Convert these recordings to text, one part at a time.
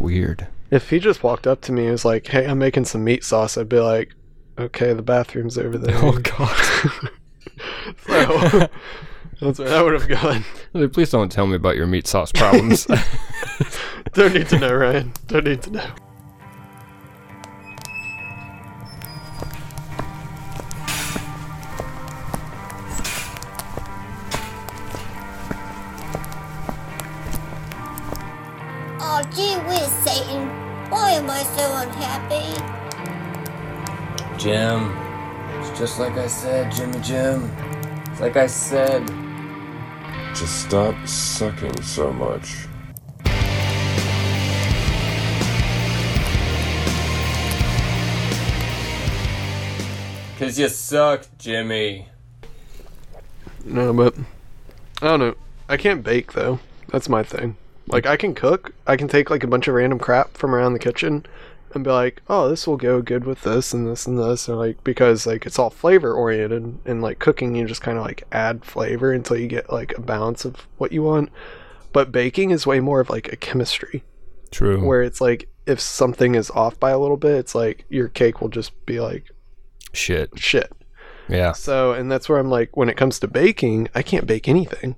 weird. If he just walked up to me and was like, "Hey, I'm making some meat sauce," I'd be like, "Okay, the bathroom's over there." Oh god. so that's where that would have gone. Please don't tell me about your meat sauce problems. Don't need to know, Ryan. Don't need to know. Gee whiz, Satan. Why am I so unhappy? Jim. It's just like I said, Jimmy Jim. It's like I said. Just stop sucking so much. Cause you suck, Jimmy. No, but I don't know. I can't bake though. That's my thing. Like I can cook. I can take like a bunch of random crap from around the kitchen and be like, "Oh, this will go good with this and this and this," and like because like it's all flavor oriented and like cooking, you just kind of like add flavor until you get like a balance of what you want. But baking is way more of like a chemistry True. where it's like if something is off by a little bit, it's like your cake will just be like Shit. shit. Yeah. So, and that's where I'm like, when it comes to baking, I can't bake anything.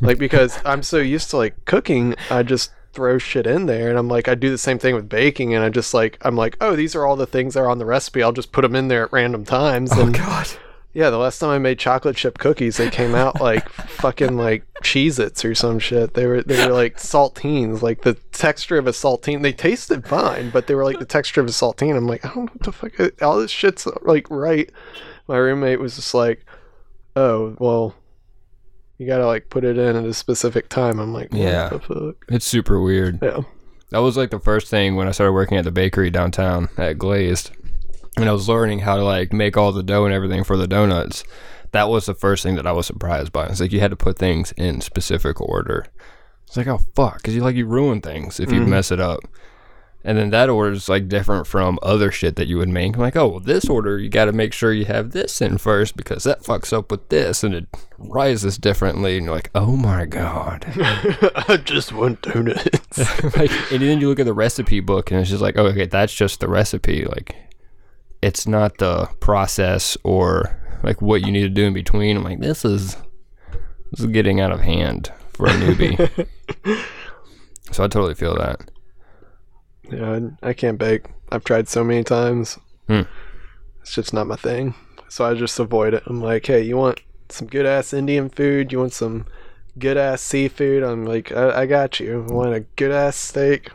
Like, because I'm so used to like cooking, I just throw shit in there. And I'm like, I do the same thing with baking. And I just like, I'm like, oh, these are all the things that are on the recipe. I'll just put them in there at random times. Oh and god. yeah, the last time I made chocolate chip cookies, they came out like fucking like Cheez Its or some shit. They were, they were like saltines, like the texture of a saltine. They tasted fine, but they were like the texture of a saltine. I'm like, I don't know what the fuck, all this shit's like right my roommate was just like, "Oh, well, you gotta like put it in at a specific time." I'm like, what Yeah. the fuck?" It's super weird. Yeah, That was like the first thing when I started working at the bakery downtown at Glazed. And I was learning how to like make all the dough and everything for the donuts. That was the first thing that I was surprised by. It's like you had to put things in specific order. It's like, oh fuck, because you like you ruin things if you mm-hmm. mess it up. And then that order is like different from other shit that you would make. I'm like, oh, well, this order you got to make sure you have this in first because that fucks up with this and it rises differently. And you're like, oh my god. I just want donuts. like, and then you look at the recipe book and it's just like, oh, okay, that's just the recipe. Like, it's not the process or like what you need to do in between. I'm like, this is this is getting out of hand for a newbie. so I totally feel that. Yeah, I I can't bake. I've tried so many times. Hmm. It's just not my thing. So I just avoid it. I'm like, hey, you want some good ass Indian food? You want some good ass seafood? I'm like, I, I got you. Want a good ass steak?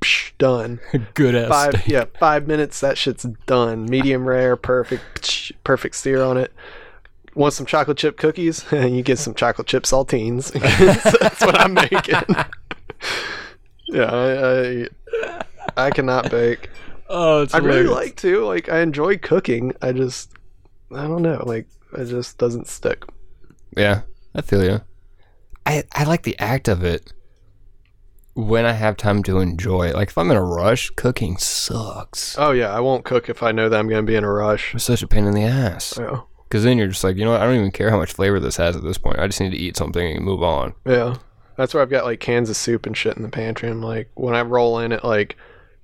Psh, done. Good ass. five yeah five minutes that shit's done medium rare perfect psh, perfect steer on it want some chocolate chip cookies and you get some chocolate chip saltines that's what i'm making yeah I, I i cannot bake Oh, it's i really like to like i enjoy cooking i just i don't know like it just doesn't stick Yeah, I feel you. I I like the act of it when I have time to enjoy it. Like if I'm in a rush, cooking sucks. oh yeah i won't cook if i know that i'm gonna be in a rush It's such a pain in the ass. yeah Because then you're just like, you know what? I don't even care how much flavor this has at this point. I just need to eat something and move on. Yeah. That's where I've got like cans of soup and shit in the pantry. I'm like, when I roll in at like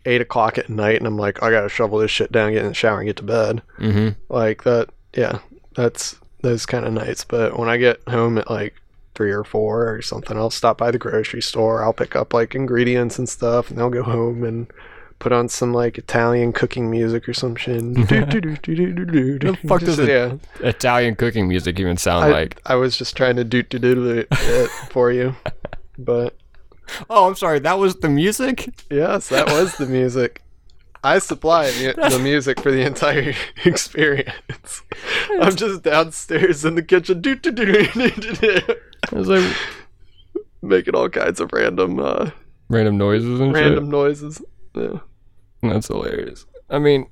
eight o'clock at night and I'm like, I gotta shovel this shit down, get in the shower, and get to bed. Mm-hmm. Like that, yeah, that's those kind of nights. But when I get home at like three or four or something, I'll stop by the grocery store. I'll pick up like ingredients and stuff, and I'll go home and put on some like Italian cooking music or some shit. the fuck does it- yeah. Italian cooking music even sound I, like? I was just trying to do do do it for you, but Oh, I'm sorry. That was the music. yes, that was the music. I supply the, the music for the entire experience. I'm just downstairs in the kitchen, do do do do do do, I was like making all kinds of random uh, random noises and shit. random noises. Yeah. That's hilarious. I mean,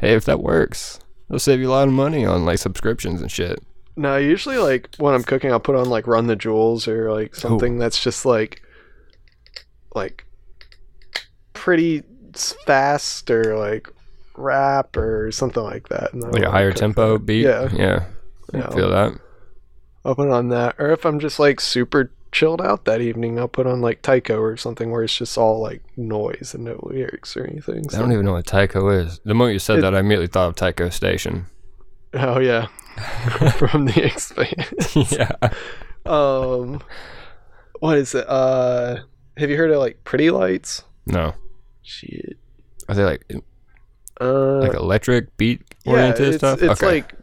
hey, if that works, it'll save you a lot of money on like subscriptions and shit. No, usually like when I'm cooking, I'll put on like Run the Jewels or like something that's just like like pretty fast or like rap or something like that. Like a higher tempo beat. Yeah, yeah. I Yeah. feel that. I'll put on that. Or if I'm just like super chilled out that evening, I'll put on like Tycho or something where it's just all like noise and no lyrics or anything. I don't even know what Tycho is. The moment you said It- that, I immediately thought of Tycho Station. oh yeah, from the Expanse. yeah. Um, what is it? Uh, have you heard of like Pretty Lights? No. Shit. Are they like Uh, like electric beat yeah, oriented it's, stuff? it's okay. like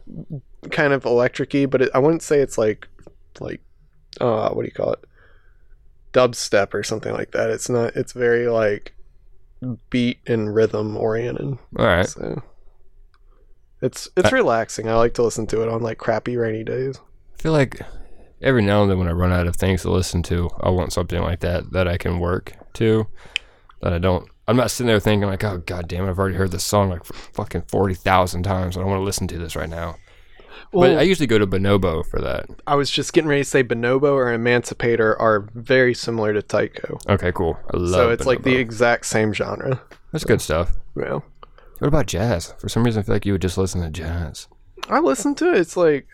kind of electricy, but it, I wouldn't say it's like like uh what do you call it? Dubstep or something like that. It's not. It's very like beat and rhythm oriented. All right. So it's it's I- relaxing. I like to listen to it on like crappy rainy days. I feel like every now and then when I run out of things to listen to, I want something like that that I can work to. That I don't. I'm not sitting there thinking like, oh god damn, it, I've already heard this song like fucking forty thousand times. I don't want to listen to this right now. Well, but I usually go to Bonobo for that. I was just getting ready to say Bonobo or Emancipator are very similar to Tycho. Okay, cool. I love. so it's like the exact same genre. that's good stuff. Yeah. What about jazz? For some reason, I feel like you would just listen to jazz. I listen to it. It's like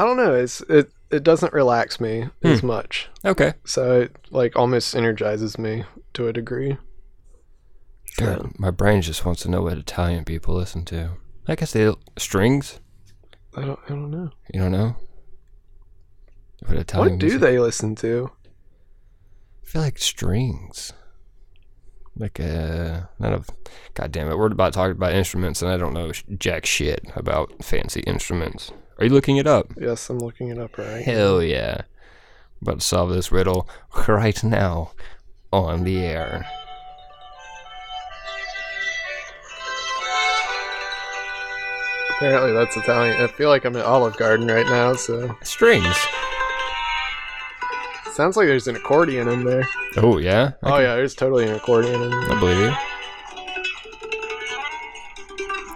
I don't know. It's it it doesn't relax me as much. Okay. So it like almost energizes me to a degree. God, my brain just wants to know what Italian people listen to. I guess they strings. I don't I don't know. You don't know. What Italian? what do music- they listen to? I feel like strings. Like uh, not of. God damn it! We're about to talk about instruments, and I don't know jack shit about fancy instruments. Are you looking it up? Yes, I'm looking it up right. Hell yeah! About to solve this riddle right now on the air. Apparently that's Italian. I feel like I'm at Olive Garden right now, so Strings. sounds like there's an accordion in there. Oh yeah. I Oh yeah, there's totally an accordion in there. I believe you.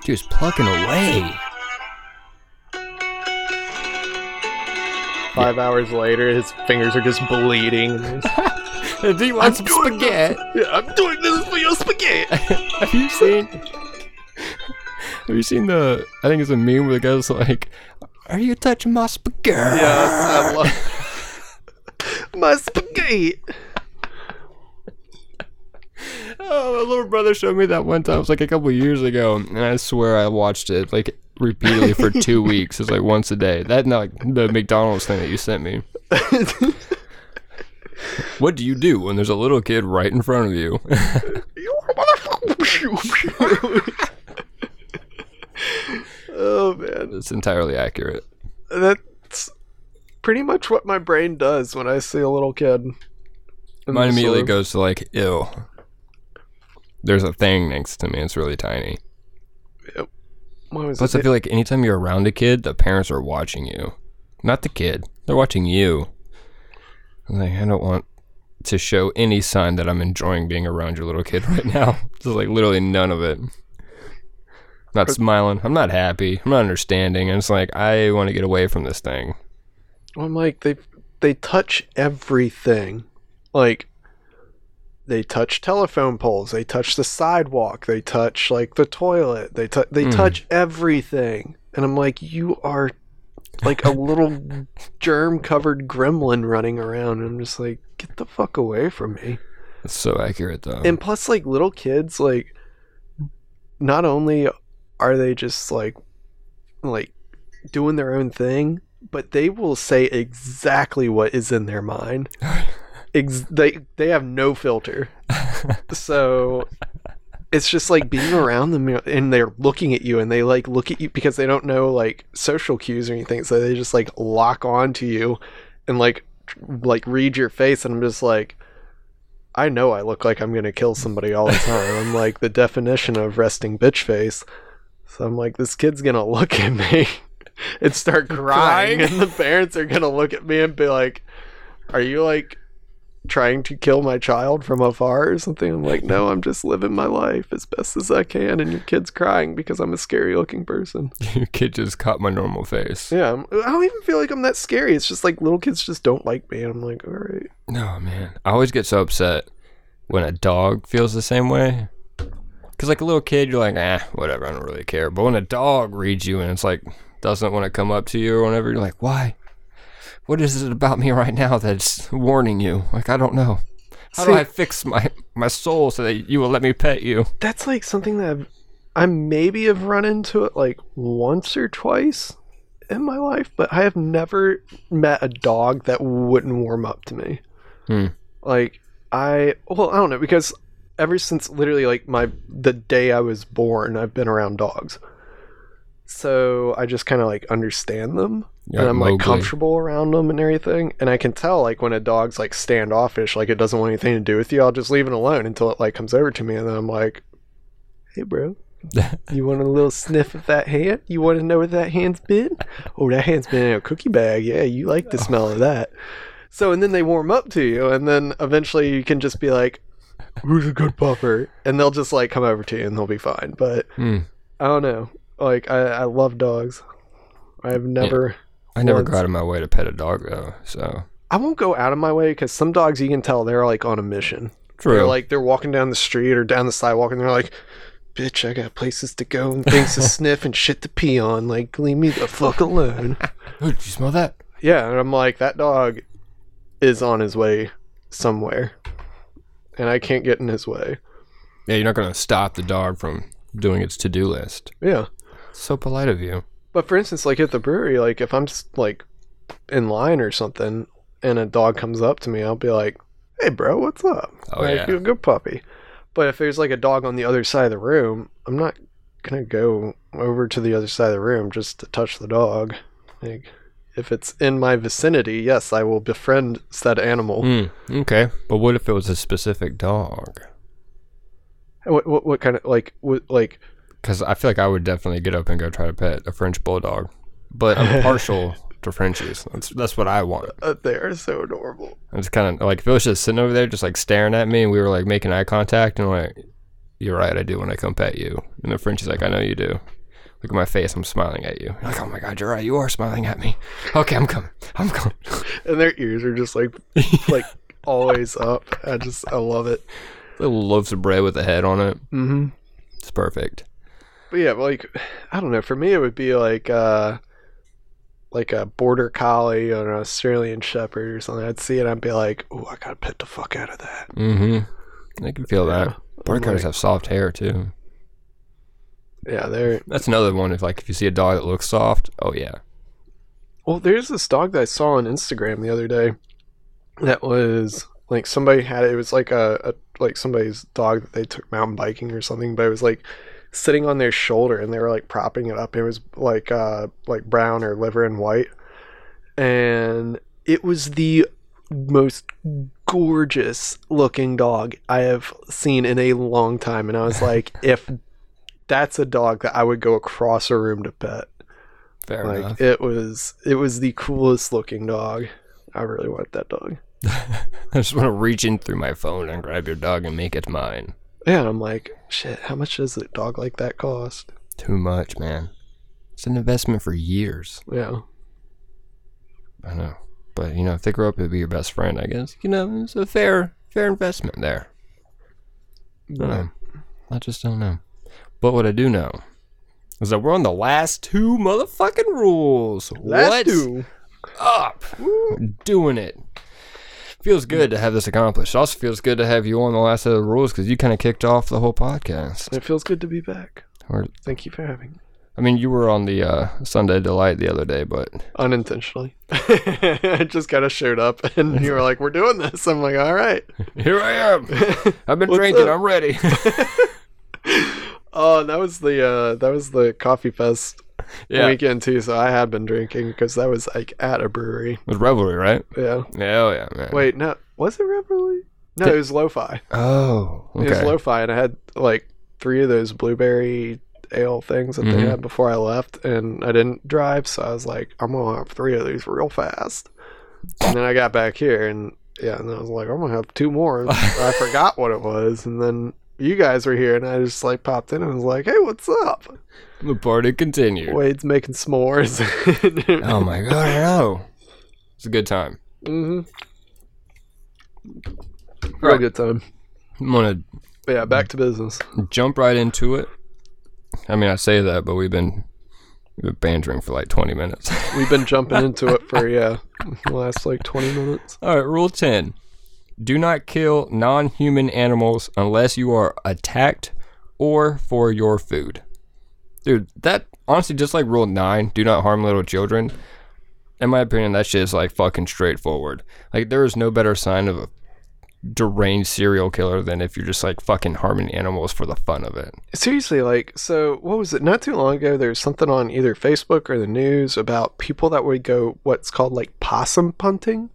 He's plucking away. Five hours later, his fingers are just bleeding. Do you want some spaghetti? yeah, I'm doing this for your spaghetti. Have you seen? Have you seen the? I think it's a meme where the guy's like, "Are you touching my spaghetti?" yes, I love my spaghetti. Oh, my little brother showed me that one time. It was like a couple years ago, and I swear I watched it like repeatedly for two weeks. It's like once a day. That not like the McDonald's thing that you sent me. What do you do when there's a little kid right in front of you? oh man, it's entirely accurate. that's pretty much what my brain does when I see a little kid. Mine immediately of- goes to like, ew. There's a thing next to me. It's really tiny. Was Plus? I feel like anytime you're around a kid, the parents are watching you, not the kid. They're watching you. I'm like, I don't want to show any sign that I'm enjoying being around your little kid right now. Just like literally none of it. Not smiling. I'm not happy. I'm not understanding. And it's like I want to get away from this thing. I'm like they they touch everything. Like they touch telephone poles, they touch the sidewalk, they touch like the toilet, they touch they Mm. touch everything. And I'm like you are like a little germ covered gremlin running around. And I'm just like get the fuck away from me. It's so accurate though. And plus like little kids like not only are they just like like doing their own thing, but they will say exactly what is in their mind. Ex- they they have no filter. so it's just like being around them and they're looking at you and they like look at you because they don't know like social cues or anything so they just like lock on to you and like like read your face and I'm just like I know I look like I'm gonna kill somebody all the time. I'm like the definition of resting bitch face. So I'm like, this kid's gonna look at me and start crying, Crying? and the parents are gonna look at me and be like, "Are you like trying to kill my child from afar or something?" I'm like, "No, I'm just living my life as best as I can." And your kid's crying because I'm a scary looking person. your kid just caught my normal face. Yeah, I'm, I don't even feel like I'm that scary. It's just like little kids just don't like me, and I'm like, all right. No, man. I always get so upset when a dog feels the same way. Because, like, a little kid, you're like, ah, whatever, I don't really care. But when a dog reads you and it's like, doesn't want to come up to you or whatever, you're like, why? What is it about me right now that's warning you? Like I don't know. How do I fix my my soul so that you will let me pet you? That's like something that I've, I maybe have run into it like once or twice in my life, but I have never met a dog that wouldn't warm up to me. Hmm. Like I, well, I don't know because ever since literally like my the day I was born, I've been around dogs. So I just kind of like understand them Yeah, and I'm like comfortable around them and everything. And I can tell like when a dog's like standoffish, like it doesn't want anything to do with you, I'll just leave it alone until it like comes over to me, and then I'm like, "Hey, bro, you want a little sniff of that hand? You want to know where that hand's been? Oh, that hand's been in a cookie bag. Yeah, you like the smell of that." So and then they warm up to you, and then eventually you can just be like, "Who's a good pupper?" And they'll just like come over to you, and they'll be fine. But Hmm. I don't know. Like I, I love dogs. I've never. I never go out of my way to pet a dog though. So I won't go out of my way because some dogs you can tell they're like on a mission. true. They're like they're walking down the street or down the sidewalk and they're like, "Bitch, I got places to go and things to sniff and shit to pee on. Like, leave me the fuck alone." oh, did you smell that? yeah, and I'm like, that dog is on his way somewhere, and I can't get in his way. Yeah, you're not gonna stop the dog from doing its to-do list. Yeah, So polite of you. But for instance, like at the brewery, like if I'm just like in line or something and a dog comes up to me, I'll be like, "Hey, bro, what's up?" Oh, like, yeah. you're a good puppy. But if there's like a dog on the other side of the room, I'm not gonna go over to the other side of the room just to touch the dog. Like, if it's in my vicinity, yes, I will befriend said animal. Hmm. Okay, but what if it was a specific dog? What, what what kind of like what like Because I feel like I would definitely get up and go try to pet a French bulldog, but I'm partial to Frenchies. That's that's what I want. uh, they are so adorable. It's kind of like if it was just sitting over there, just like staring at me, and we were like making eye contact, and I'm like, "You're right, I do when I come pet you." And the Frenchie's like, "I know you do." Look at my face, I'm smiling at you. Like, "Oh my god, you're right, you are smiling at me." Okay, I'm coming. I'm coming. And their ears are just like like always up. I just I love it. Little loaves of bread with a head on it. Mm-hmm. It's perfect. But yeah, like I don't know. For me, it would be like uh, like a border collie or an Australian Shepherd or something. I'd see it, I'd be like, "Oh, I gotta pet the fuck out of that." Mm-hmm. I can feel Yeah. that. Border collies like- have soft hair too. Yeah, they're That's another one. If like if you see a dog that looks soft, oh yeah. well. There's this dog that I saw on Instagram the other day. That was like somebody had it. It was like a, a like somebody's dog that they took mountain biking or something, but it was like sitting on their shoulder and they were like propping it up. It was like uh like brown or liver and white, and it was the most gorgeous looking dog I have seen in a long time. And I was like, if that's a dog that I would go across a room to pet. Fair like enough. it was it was the coolest looking dog. I really want that dog. I just want to reach in through my phone and grab your dog and make it mine. Yeah, and I'm like, shit, how much does a dog like that cost? Too much, man. It's an investment for years. Yeah. I know. But you know, if they grow up to be your best friend, I guess, you know, it's a fair fair investment there. I. Um, I just don't know. But what I do know is that we're on the last two motherfucking rules. Last What's two. up? Doing it. Feels good to have this accomplished. Also feels good to have you on the last set of the rules because you kind of kicked off the whole podcast. It feels good to be back. Or, Thank you for having me. I mean, you were on the uh, Sunday Delight the other day, but Unintentionally. I just kind of showed up and you were like, we're doing this. I'm like, all right. here I am. I've been drinking. up? I'm ready. Oh, that was the uh that was the coffee fest yeah, weekend too. So I had been drinking because that was like at a brewery. It was Revelry, right? Yeah. Hell yeah, man. Wait, no, was it Revelry? No, it was Lo-Fi. Oh, okay. It was. Lo-Fi, and I had like three of those blueberry ale things that they Mhm. had before I left, and I didn't drive, so I was like, I'm gonna have three of these real fast. And then I got back here, and yeah, and I was like, I'm gonna have two more. I forgot what it was, and then you guys were here, and I just like popped in and was like, Hey, what's up? the party continued. Wade's making s'mores. Oh my god, I know. It's a good time. hmm Real Right. good time. I'm gonna But yeah, back to business. jump right into it. I mean, I say that, but we've been We've been bantering for like 20 minutes. We've been jumping into it for yeah, the last like 20 minutes. All right, rule 10. Do not kill non human animals unless you are attacked or for your food. Dude, that honestly, just like rule 9, do not harm little children. In my opinion, that shit is like fucking straightforward. Like, there is no better sign of a deranged serial killer than if you're just like fucking harming animals for the fun of it. Seriously, like, so what was it? Not too long ago, there was something on either Facebook or the news about people that would go what's called like possum punting.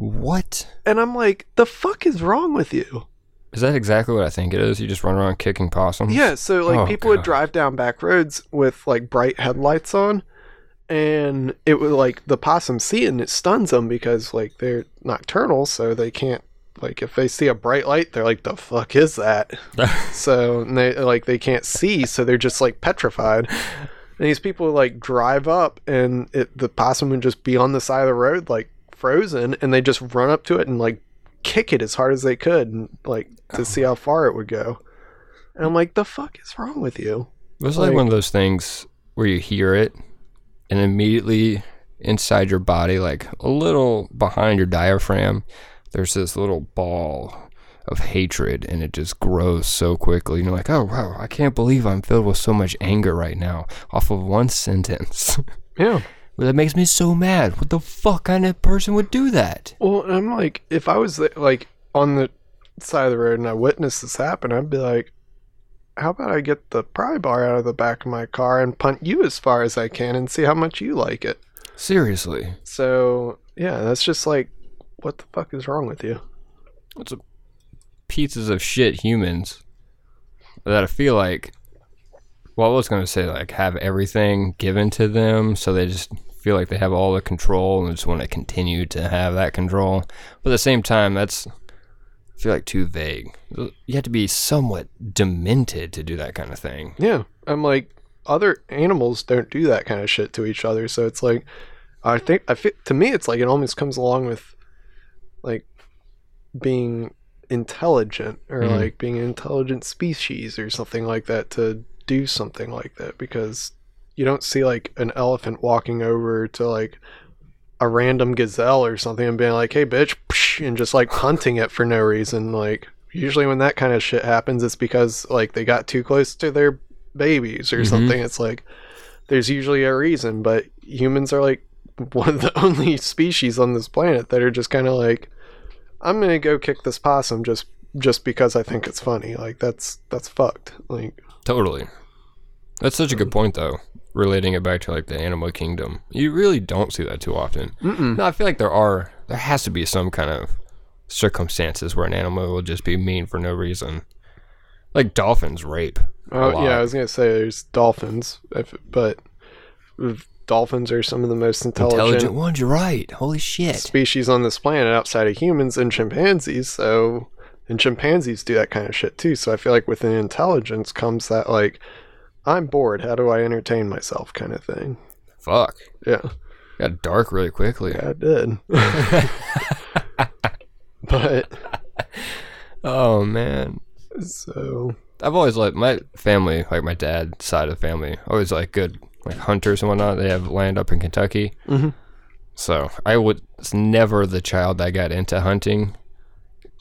What? And I'm like, the fuck is wrong with you? Is that exactly what I think it is? You just run around kicking possums? Yeah, so like Oh, people would drive down back roads with like bright headlights on, and it would like the possum see it and it stuns them because like they're nocturnal, so they can't like if they see a bright light, they're like, the fuck is that? so and they like they can't see, so they're just like petrified. And these people would, like drive up, and it the possum would just be on the side of the road like frozen, and they just run up to it and like kick it as hard as they could, and like to see how far it would go. And I'm like, the fuck is wrong with you? It was like, Like- one of those things where you hear it and immediately inside your body, like a little behind your diaphragm, there's this little ball of hatred and it just grows so quickly. And you're like, oh, wow, I can't believe I'm filled with so much anger right now off of one sentence. Yeah. Well, that makes me so mad. What the fuck kind of person would do that? Well, I'm like, if I was like on the side of the road and I witnessed this happen, I'd be like, how about I get the pry bar out of the back of my car and punt you as far as I can and see how much you like it. Seriously. So yeah, that's just like, what the fuck is wrong with you? It's a pieces of shit humans that I feel like. Well, I was gonna say like have everything given to them, so they just feel like they have all the control and just want to continue to have that control. But at the same time, that's I feel like too vague. You have to be somewhat demented to do that kind of thing. Yeah, I'm like, other animals don't do that kind of shit to each other. So it's like, I think I feel, to me, it's like it almost comes along with, like, being intelligent or Mhm. like being an intelligent species or something like that to do something like that because you don't see like an elephant walking over to like a random gazelle or something and being like, "Hey, bitch," and just like hunting it for no reason. Like usually when that kind of shit happens, it's because like they got too close to their babies or Mhm. something. It's like there's usually a reason, but humans are like one of the only species on this planet that are just kind of like, "I'm gonna go kick this possum just just because I think it's funny." Like that's that's fucked. Like Totally. That's such a good point, though. Relating it back to like the animal kingdom, you really don't see that too often. Mm-mm. No, I feel like there are. There has to be some kind of circumstances where an animal will just be mean for no reason. Like dolphins rape. Oh lot. yeah, I was gonna say there's dolphins, if, but dolphins are some of the most intelligent, Intelligent ones. You're right. Holy shit. species on this planet outside of humans and chimpanzees. So, and chimpanzees do that kind of shit too. So I feel like within intelligence comes that like, I'm bored. How do I entertain myself? Kind of thing. Fuck. Yeah, Got dark really quickly. yeah, I did. but Oh man. so I've always liked my family, like my dad's side of the family, always like good like hunters and whatnot. They have land up in Kentucky. Mhm. So I was never the child that got into hunting.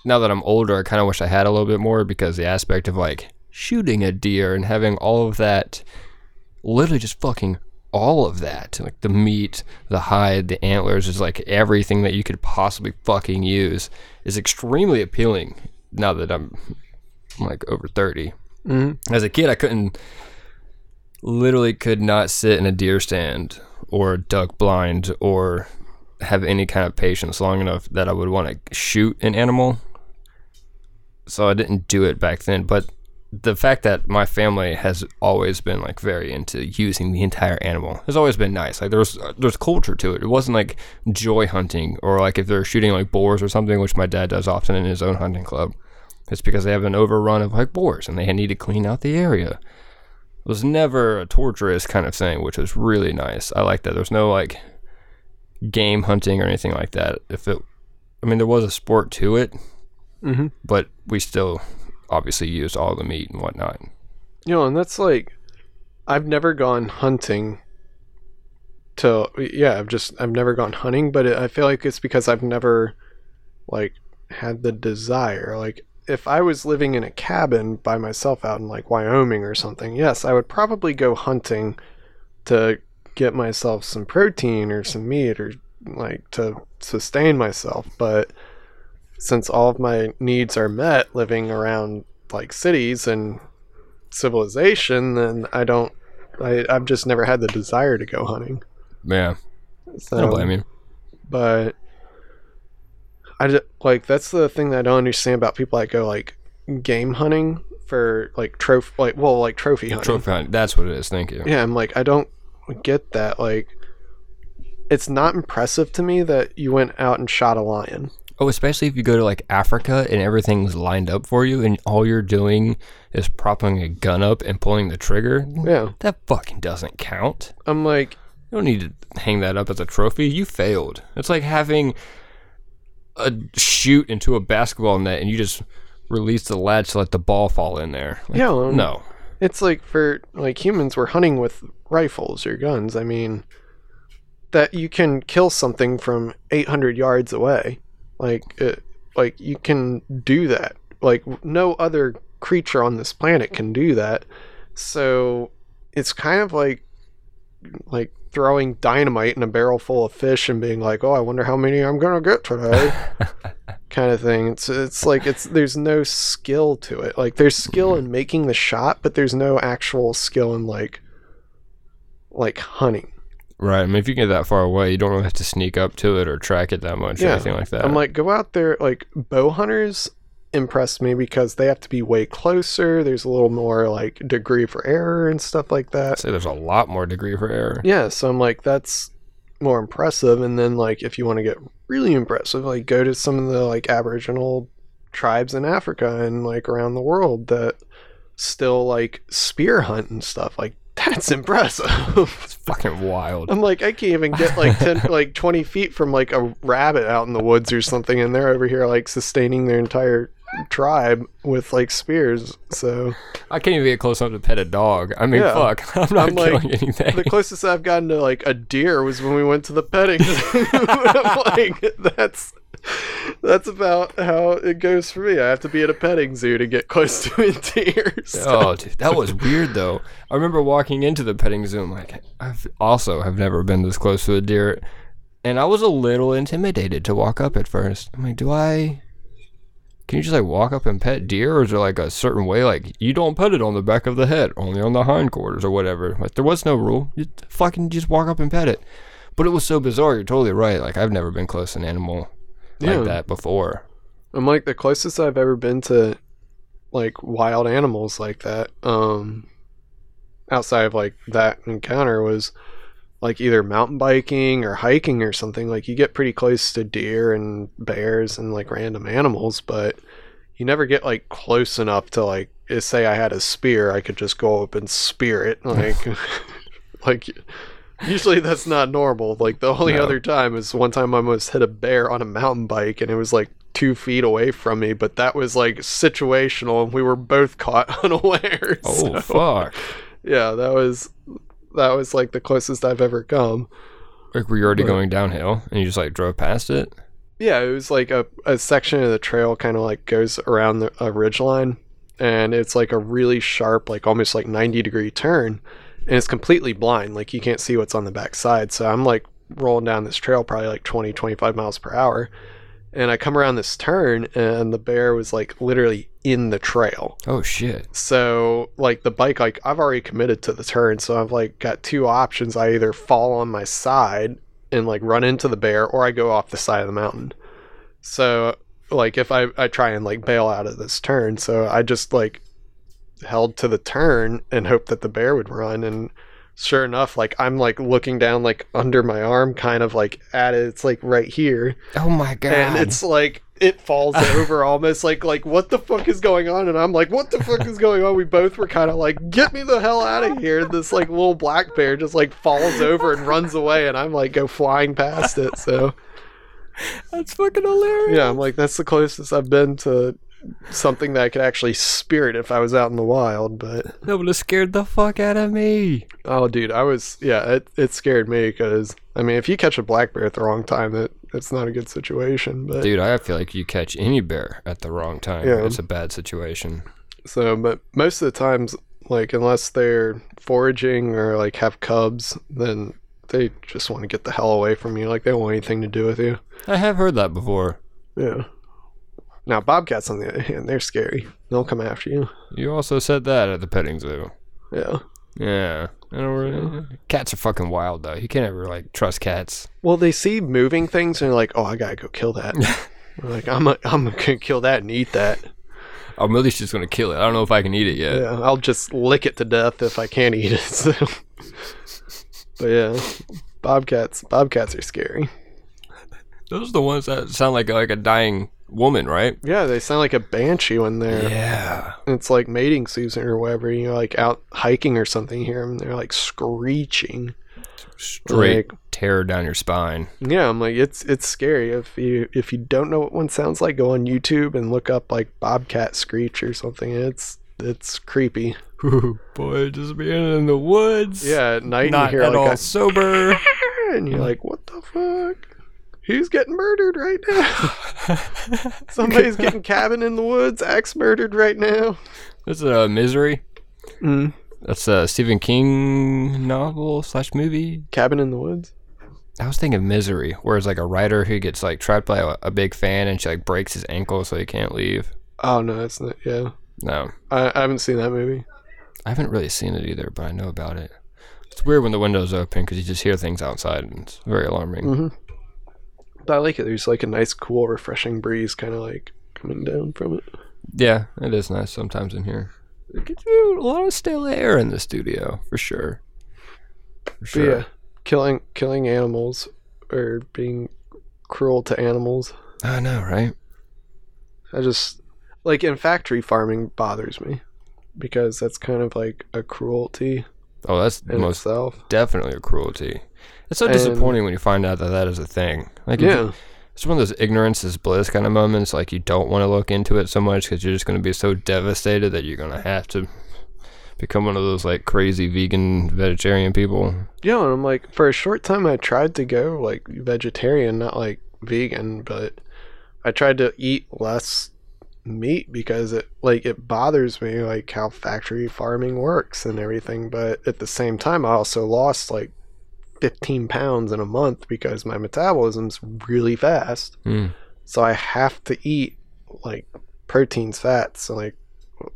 Now that I'm older, I kind of wish I had a little bit more because the aspect of like shooting a deer and having all of that, literally just fucking all of that, like the meat, the hide, the antlers, is like everything that you could possibly fucking use, is extremely appealing. Now that I'm like over 30. mhm. As a kid, I couldn't, literally could not sit in a deer stand or duck blind or have any kind of patience long enough that I would want to shoot an animal. So I didn't do it back then. But the fact that my family has always been like very into using the entire animal has always been nice. Like there's there's culture to it. It wasn't like joy hunting or like if they're shooting like boars or something, which my dad does often in his own hunting club. It's because they have an overrun of like boars and they need to clean out the area. It was never a torturous kind of thing, which was really nice. I like that. There's no like game hunting or anything like that. If it, I mean, there was a sport to it, Mhm. but we still obviously used all the meat and whatnot. You know, and that's like, I've never gone hunting to yeah, I've just I've never gone hunting, but it, I feel like it's because I've never like had the desire. Like if I was living in a cabin by myself out in like Wyoming or something, yes, I would probably go hunting to get myself some protein or some meat or like to sustain myself, but since all of my needs are met living around like cities and civilization, then I don't I, I've just never had the desire to go hunting. Yeah, So, I don't blame you. but I just, like that's the thing that I don't understand about people that go like game hunting for like trophy, like well, like trophy hunting. Trophy hunting. That's what it is. Thank you. Yeah, I'm like I don't get that. Like, it's not impressive to me that you went out and shot a lion. Oh, especially if you go to like Africa and everything's lined up for you, and all you're doing is propping a gun up and pulling the trigger. Yeah, That fucking doesn't count. I'm like, You don't need to hang that up as a trophy. You failed. It's like having a shoot into a basketball net and you just release the latch to let the ball fall in there. Like, Yeah, well, no. it's like for like humans, we're hunting with rifles or guns. I mean, that you can kill something from 800 yards away. Like, it, like you can do that. Like no other creature on this planet can do that. So it's kind of like like throwing dynamite in a barrel full of fish and being like, "Oh, I wonder how many I'm gonna get today." kind of thing. It's it's like it's there's no skill to it. Like there's skill in making the shot, but there's no actual skill in like like hunting. Right. I mean, if you get that far away, you don't really have to sneak up to it or track it that much or anything like that. I'm like, go out there. Like bow hunters impress me because they have to be way closer. There's a little more like degree for error and stuff like that. I'd say there's a lot more degree for error. Yeah, so I'm like, that's more impressive. And then like, if you want to get really impressive, like go to some of the like Aboriginal tribes in Africa and like around the world that still like spear hunt and stuff. Like that's impressive. It's fucking wild. I'm like, I can't even get like ten, like twenty feet from like a rabbit out in the woods or something, and they're over here like sustaining their entire tribe with like spears. So I can't even get close enough to pet a dog. I mean, Yeah. fuck. I'm not I'm like, killing anything. the closest I've gotten to like a deer was when we went to the petting like, that's that's about how it goes for me. I have to be at a petting zoo to get close to a deer. So. Oh, dude, that was weird though. I remember walking into the petting zoo. I'm like, I've also have never been this close to a deer, and I was a little intimidated to walk up at first. I'm like, do I? Can you just like walk up and pet deer, or is there like a certain way? Like you don't pet it on the back of the head, only on the hindquarters or whatever. Like there was no rule. You fucking just walk up and pet it. But it was so bizarre. You're totally right. Like I've never been close to an animal Yeah. like that before. I'm like the closest I've ever been to like wild animals like that. Um outside of like that encounter was like either mountain biking or hiking or something. Like you get pretty close to deer and bears and like random animals, but you never get like close enough to like say I had a spear, I could just go up and spear it. Like like usually that's not normal. Like the only No. other time is one time I almost hit a bear on a mountain bike and it was like two feet away from me, but that was like situational and we were both caught unaware. Oh So, fuck! yeah, that was that was like the closest I've ever come. Like were you already But- going downhill and you just like drove past it? Yeah, it was like a, a section of the trail kind of like goes around the, a ridge line and it's like a really sharp, like almost like 90 degree turn and it's completely blind. Like you can't see what's on the back side. So I'm like rolling down this trail probably like 20, 25 miles per hour. And I come around this turn and the bear was like literally in the trail. Oh shit! So like the bike, like I've already committed to the turn, so I've like got two options. I either fall on my side and like run into the bear, or I go off the side of the mountain. So like if I I try and like bail out of this turn, so I just like held to the turn and hoped that the bear would run and sure enough like i'm like looking down like under my arm kind of like at it. It's like right here. Oh my god! and it's like it falls over almost like like what the fuck is going on? And i'm like what the fuck is going on? We both were kind of like get me the hell out of here. And this like little black bear just like falls over and runs away and i'm like go flying past it so. That's fucking hilarious. yeah i'm like that's the closest i've been to something that I could actually spirit if I was out in the wild. But That would have scared the fuck out of me. oh, dude, I was yeah, it it scared me because I mean, if you catch a black bear at the wrong time, that it's not a good situation. But Dude, I feel like you catch any bear at the wrong time. Yeah. It's a bad situation. So, but most of the times, like unless they're foraging or like have cubs, then they just want to get the hell away from you. Like they don't want anything to do with you. I have heard that before. Yeah. Now bobcats on the other hand, they're scary. They'll come after you. You also said that at the petting zoo. Yeah. Yeah. I don't really, cats are fucking wild though. You can't ever like trust cats. Well, they see moving things and they're like, "Oh, I gotta go kill that." Like I'm, a, I'm gonna kill that and eat that. Oh, Millie's just gonna kill it. I don't know if I can eat it yet. Yeah, I'll just lick it to death if I can't eat it. So. but yeah, bobcats. Bobcats are scary. Those are the ones that sound like like a dying woman, right? Yeah, they sound like a banshee when they're. Yeah. It's like mating season or whatever. You're like out hiking or something. You hear them. They're like screeching. Straight Like- terror down your spine. Yeah, I'm like it's it's scary. If you if you don't know what one sounds like, go on YouTube and look up like bobcat screech or something. It's it's creepy. Ooh, boy, just being in the woods. Yeah, at night Not you hear at all like sober. and you're like, what the fuck? Who's getting murdered right now? Somebody's getting cabin in the woods, axe murdered right now. This is a misery. Mm. That's a Stephen King novel slash movie. Cabin in the woods. I was thinking Misery, where it's like a writer who gets like trapped by a, a big fan and she like breaks his ankle so he can't leave. Oh no, that's not. Yeah, No, I, I haven't seen that movie. I haven't really seen it either, but I know about it. It's weird when the window's open because you just hear things outside and it's very alarming. Mm-hmm. I like it. There's like a nice, cool, refreshing breeze, kind of like coming down from it. Yeah, it is nice sometimes in here. It gets a lot of stale air in the studio, for sure. For But sure. yeah, killing killing animals or being cruel to animals. I know, right? I just like in factory farming bothers me because that's kind of like a cruelty Oh, that's in most itself. definitely a cruelty. It's so And- disappointing when you find out that that is a thing. Like, Yeah, it's one of those ignorance is bliss kind of moments. Like, you don't want to look into it so much because you're just going to be so devastated that you're going to have to become one of those like crazy vegan vegetarian people. yeah. And I'm like, for a short time, I tried to go like vegetarian, not like vegan, but I tried to eat less meat because it like it bothers me like how factory farming works and everything. But at the same time, I also lost like 15 pounds in a month because my metabolism's really fast. Mm. so I have to eat like proteins, fats, and like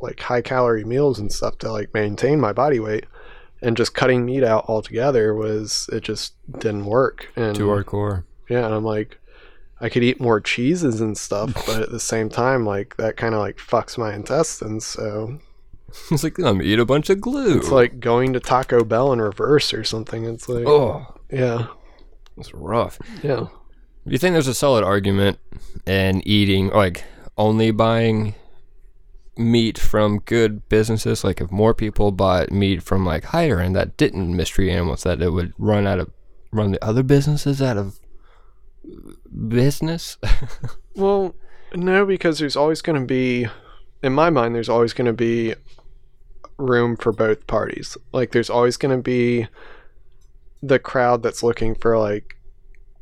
like high calorie meals and stuff to like maintain my body weight. And just cutting meat out altogether was it just didn't work. And Too hardcore. yeah, and I'm like, I could eat more cheeses and stuff, but at the same time, like that kind of like fucks my intestines. So it's like I'm eat a bunch of glue. it's like going to Taco Bell in reverse or something. It's like, oh, yeah, it's rough. yeah. Do you think there's a solid argument in eating, like only buying meat from good businesses? Like if more people bought meat from like higher end that didn't mistreat animals, that it would run out of run the other businesses out of business? Well, no, because there's always going to be, in my mind, there's always going to be room for both parties. Like, there's always going to be the crowd that's looking for, like,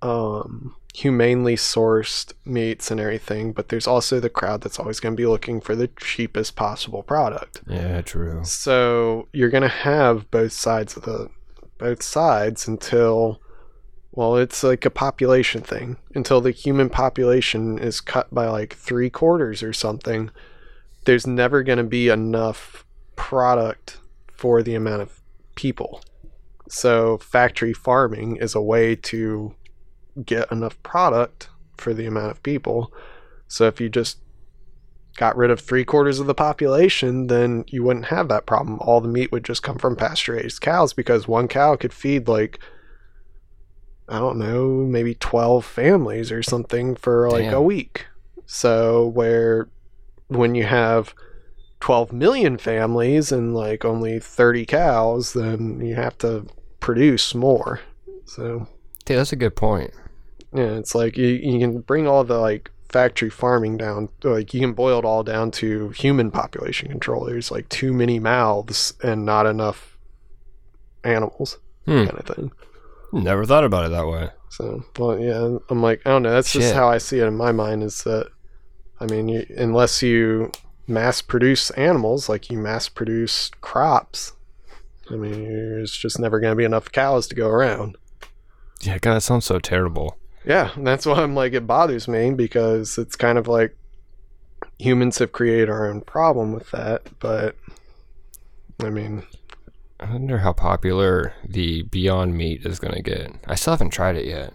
um, humanely sourced meats and everything, but there's also the crowd that's always going to be looking for the cheapest possible product. yeah, true. So you're gonna have both sides of the both sides until well, it's like a population thing. Until the human population is cut by like three quarters or something, there's never gonna be enough product for the amount of people. So factory farming is a way to get enough product for the amount of people. So if you just got rid of three quarters of the population, then you wouldn't have that problem. All the meat would just come from pasture raised cows because one cow could feed like I don't know, maybe 12 families or something for like Damn. a week. So where when you have 12 million families and like only 30 cows, then you have to produce more. So Dude, that's a good point. yeah, it's like you, you can bring all the like factory farming down like you can boil it all down to human population control there's like too many mouths and not enough animals Hmm. kind of thing Never thought about it that way. so well yeah i'm like i don't know that's just how i see it in my mind is that i mean you, unless you mass produce animals like you mass produce crops i mean there's just never going to be enough cows to go around Yeah, God, that sounds so terrible. Yeah, and that's why I'm like it bothers me because it's kind of like humans have created our own problem with that, but I mean, I wonder how popular the Beyond Meat is going to get. I still haven't tried it yet.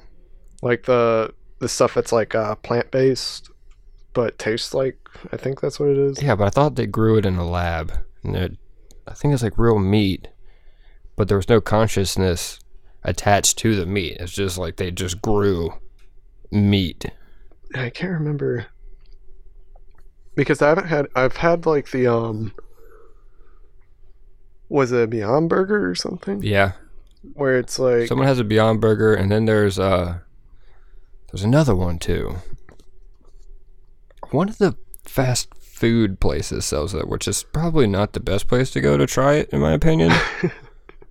like the the stuff that's like uh, plant based but tastes like I think that's what it is. Yeah, but I thought they grew it in a lab. And it, I think it's like real meat, but there was no consciousness attached to the meat. It's just like they just grew meat. I can't remember because I haven't had I've had like the um was it a Beyond Burger or something Yeah. where it's like Someone has a Beyond Burger, and then there's uh, there's another one too. One of the fast food places sells it, which is probably not the best place to go to try it, in my opinion,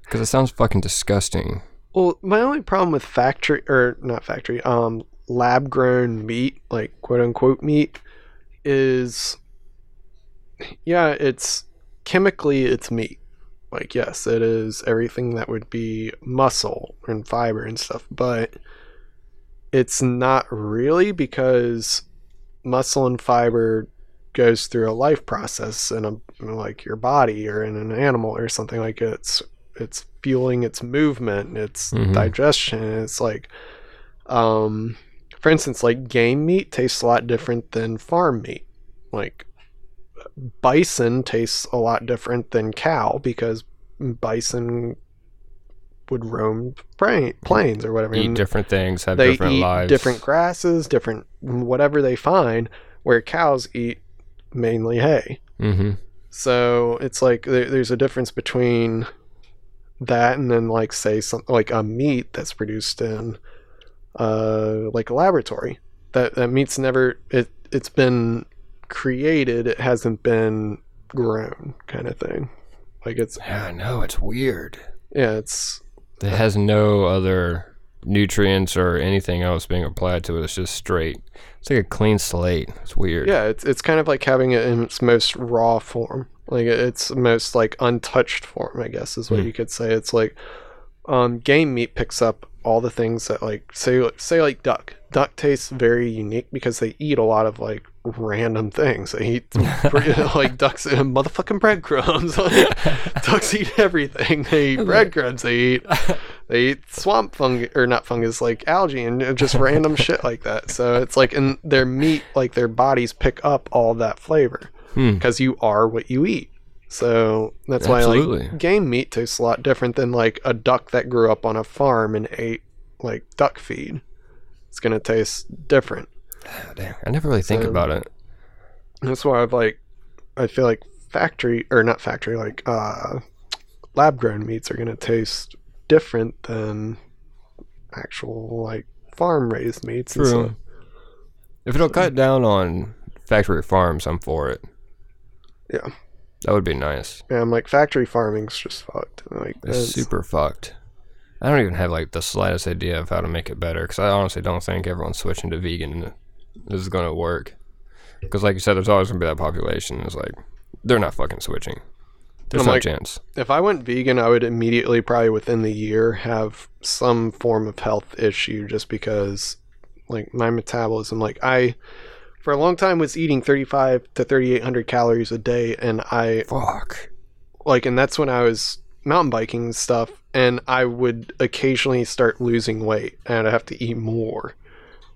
because it sounds fucking disgusting. Well, my only problem with factory or not factory, um, lab grown meat, like quote unquote meat, is yeah, it's chemically it's meat. Like yes, it is everything that would be muscle and fiber and stuff, but it's not really because muscle and fiber goes through a life process in a like your body or in an animal or something like it's it's fueling its movement its Mhm. digestion it's like um for instance like game meat tastes a lot different than farm meat like bison tastes a lot different than cow because bison would roam pra- plains or whatever Eat and different things, have they different eat lives. different grasses different whatever they find where cows eat mainly hay Mm-hmm. so it's like there, there's a difference between that and then like say something like a meat that's produced in uh like a laboratory. That that meat's never it it's been created, it hasn't been grown kind of thing. Like it's Yeah, I know it's weird. yeah, it's It has no other nutrients or anything else being applied to it. It's just straight. It's like a clean slate. It's weird. yeah, it's it's kind of like having it in its most raw form. Like its most like untouched form, I guess is what Hmm. you could say. It's like um, game meat picks up all the things that like say say like duck. Duck tastes very unique because they eat a lot of like random things. They eat like ducks and motherfucking breadcrumbs. Like, ducks eat everything. They eat breadcrumbs. They eat they eat swamp fungus or not fungus like algae and just random shit like that. So it's like and their meat, like their bodies pick up all that flavor Hmm. because you are what you eat. So that's why like game meat tastes a lot different than like a duck that grew up on a farm and ate like duck feed. It's gonna taste different. Ah, damn. I never really think So- about it. That's why I've like I feel like factory or not factory like uh lab grown meats are gonna taste different than actual like farm raised meats. and True. stuff. If it'll cut down on factory farms, I'm for it. Yeah. That would be nice. Yeah, I'm like factory farming's just fucked. Like It's super fucked. I don't even have like the slightest idea of how to make it better because I honestly don't think everyone's switching to vegan this is going to work. Because like you said, there's always going to be that population. It's like they're not fucking switching. There's I'm no like- chance. if I went vegan, I would immediately, probably within the year, have some form of health issue just because, like, my metabolism, like, I, for a long time, was eating 35 to 3,800 calories a day, and I, Fuck. like, and that's when I was mountain biking and stuff, and I would occasionally start losing weight, and I'd have to eat more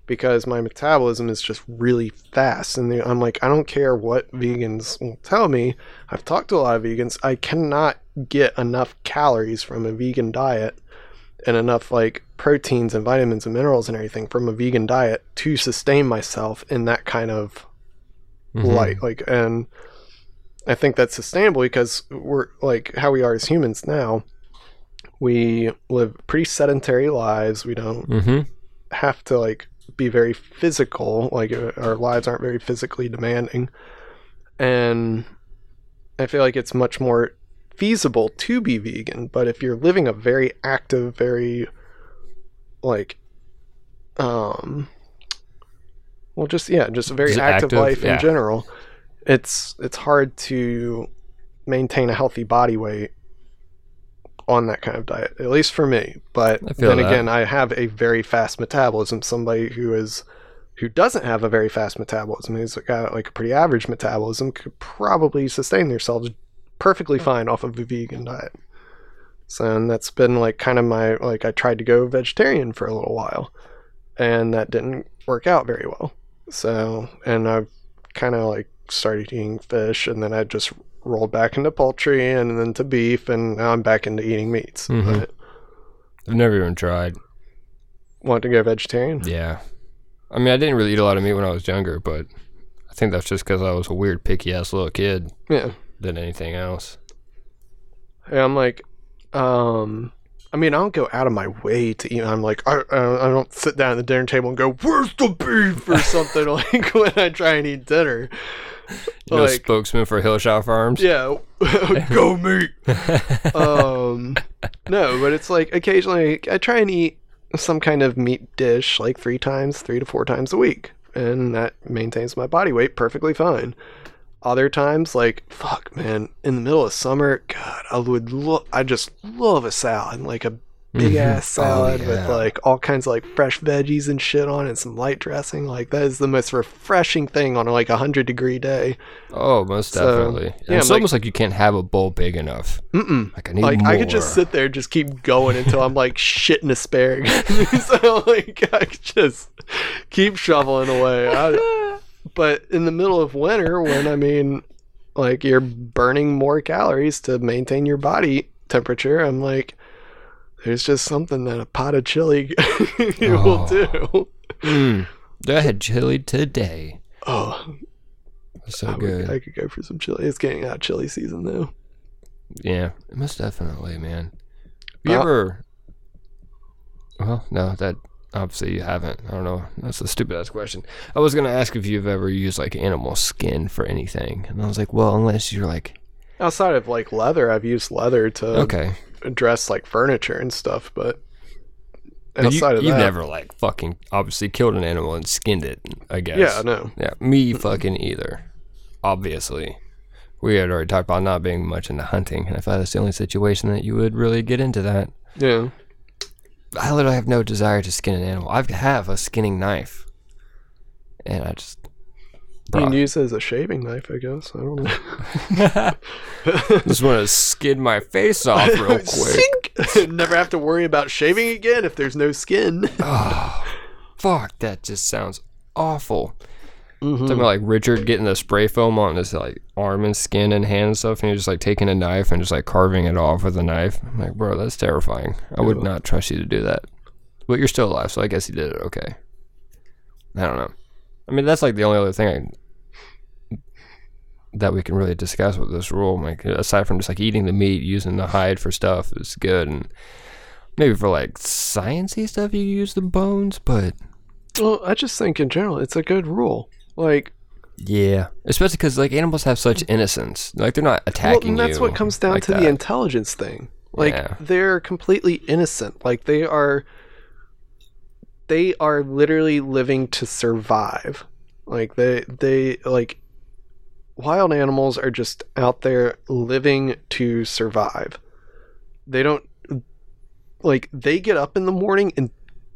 because my metabolism is just really fast. And I'm like, I don't care what vegans will tell me. I've talked to a lot of vegans. I cannot get enough calories from a vegan diet and enough like proteins and vitamins and minerals and everything from a vegan diet to sustain myself in that kind of Mhm. light. Like, and I think that's sustainable because we're like how we are as humans now. We live pretty sedentary lives. We don't Mhm. have to like be very physical. Like uh, our lives aren't very physically demanding, and I feel like it's much more feasible to be vegan. But if you're living a very active, very like, um, well, just yeah, just a very Just active, active, life yeah. in general, it's it's hard to maintain a healthy body weight on that kind of diet, at least for me. But then that. again, I have a very fast metabolism. Somebody who is who doesn't have a very fast metabolism, who's got like a pretty average metabolism, could probably sustain themselves perfectly fine off of a vegan diet. So and that's been like kind of my like I tried to go vegetarian for a little while, and that didn't work out very well. So and I've kind of like started eating fish, and then I just rolled back into poultry, and then to beef, and now I'm back into eating meats. Mhm. But I've never even tried. want to go vegetarian? Yeah. I mean, I didn't really eat a lot of meat when I was younger, but I think that's just because I was a weird, picky ass little kid Yeah. than anything else. Yeah, I'm like, um, I mean, I don't go out of my way to eat. I'm like, I, I, don't sit down at the dinner table and go, "Where's the beef?" or something like when I try and eat dinner. You know, Like- spokesman for Hillshire Farms. Yeah, go meat. um, no, but it's like occasionally I try and eat some kind of meat dish like three times, three to four times a week, and that maintains my body weight perfectly fine. Other times, like fuck, man, in the middle of summer, God, I would look, I just love a salad, like a mm-hmm. big ass. Oh, salad with like all kinds of like fresh veggies and shit on it, and some light dressing. Like that is the most refreshing thing on like a hundred degree day. Oh, most So, definitely. Yeah, it's like- almost like you can't have a bowl big enough. Mm-mm. Like I need like more. I could just sit there, and just keep going until I'm like shitting asparagus. so like I could just keep shoveling away. I, but in the middle of winter, when I mean, like you're burning more calories to maintain your body temperature, I'm like, there's just something that a pot of chili will Oh. do. Mm. I had chili today. Oh, So I, would- good. I could go for some chili. It's getting out chili season though. Yeah, most definitely, man. Have you Uh, ever? Well, no, that obviously you haven't. I don't know. That's a stupid ass question. I was gonna ask if you've ever used like animal skin for anything, and I was like, well, unless you're like, Outside of like leather, I've used leather to okay, dress like furniture and stuff, but But you, outside of that you've that, never like fucking obviously killed an animal and skinned it. I guess. yeah, no, Yeah, me fucking either. Obviously. We had already talked about not being much into hunting, and I thought that's the only situation that you would really get into that. yeah, I literally have no desire to skin an animal. I have a skinning knife, and I just you can use it as a shaving knife, I guess. I don't know. just want to skin my face off real quick. Never have to worry about shaving again if there's no skin. oh, fuck! That just sounds awful. Mhm. Talking about like Richard getting the spray foam on his like arm and skin and hand and stuff, and you're just like taking a knife and just like carving it off with a knife. I'm like, bro, that's terrifying. I would not trust you to do that. But you're still alive, so I guess he did it okay. I don't know. I mean, that's like the only other thing I, that we can really discuss with this rule. Like aside from just like eating the meat, using the hide for stuff is good, and maybe for like sciencey stuff you use the bones, but Well, I just think in general it's a good rule. Like, Yeah, especially because like animals have such innocence. Like they're not well, attacking and that's what comes down like to that. the intelligence thing. Like, Yeah. they're completely innocent. Like, they are. They are literally living to survive. Like they they like wild animals are just out there living to survive. They don't like they get up in the morning and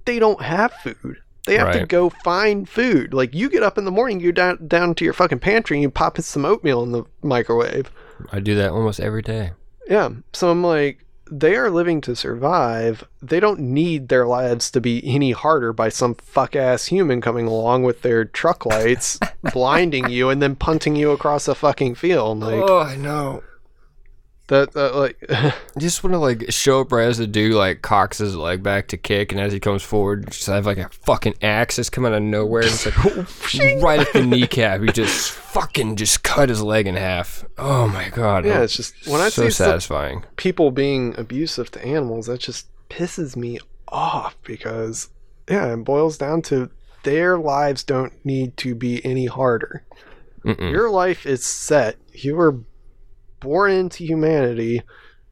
they don't have food. They have to go find food. Like you get up in the morning, you down down to your fucking pantry and you pop some oatmeal in the microwave. I do that almost every day. Yeah. So I'm like, they are living to survive. They don't need their lives to be any harder by some fuck ass human coming along with their truck lights, blinding you, and then punting you across a fucking field. Like oh, I know. That. that like, I just want to like show up right as the dude like cocks his leg back to kick, and as he comes forward, just have like a fucking axe just come out of nowhere, and it's like right at the kneecap. He just fucking just cut his leg in half. Oh my god. yeah, it's just when I so see satisfying. people being abusive to animals, that just pisses me off because yeah, it boils down to their lives don't need to be any harder. Mm-mm. Your life is set. You were born into humanity.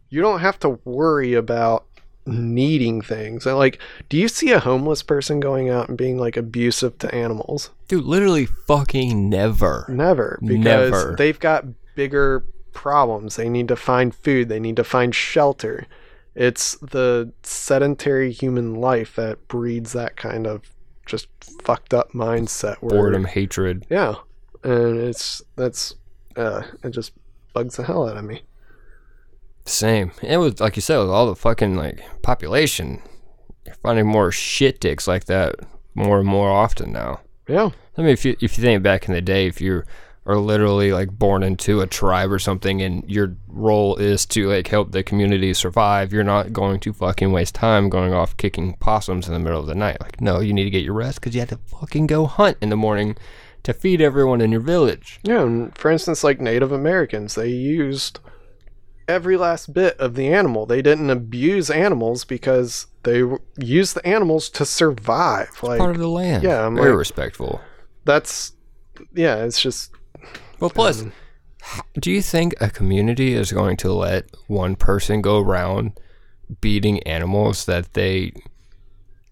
You don't have to worry about needing things. And like, do you see a homeless person going out and being like abusive to animals? Dude, literally fucking never. Never, because Never. they've got bigger problems. They need to find food. They need to find shelter. It's the sedentary human life that breeds that kind of just fucked up mindset. Where, Boredom, hatred. Yeah, and it's that's uh, it just bugs the hell out of me. Same. It was like you said, with all the fucking like population, you're finding more shit dicks like that more and more often now. Yeah, I mean, if you if you think back in the day, if you are literally like born into a tribe or something, and your role is to like help the community survive, you're not going to fucking waste time going off kicking possums in the middle of the night. Like, no, you need to get your rest because you had to fucking go hunt in the morning to feed everyone in your village. yeah. And for instance, like Native Americans, they used every last bit of the animal. They didn't abuse animals because they w- used the animals to survive. Like Part of the land. yeah, I'm very like- respectful. that's yeah. It's just Well, plus, um, do you think a community is going to let one person go around beating animals that they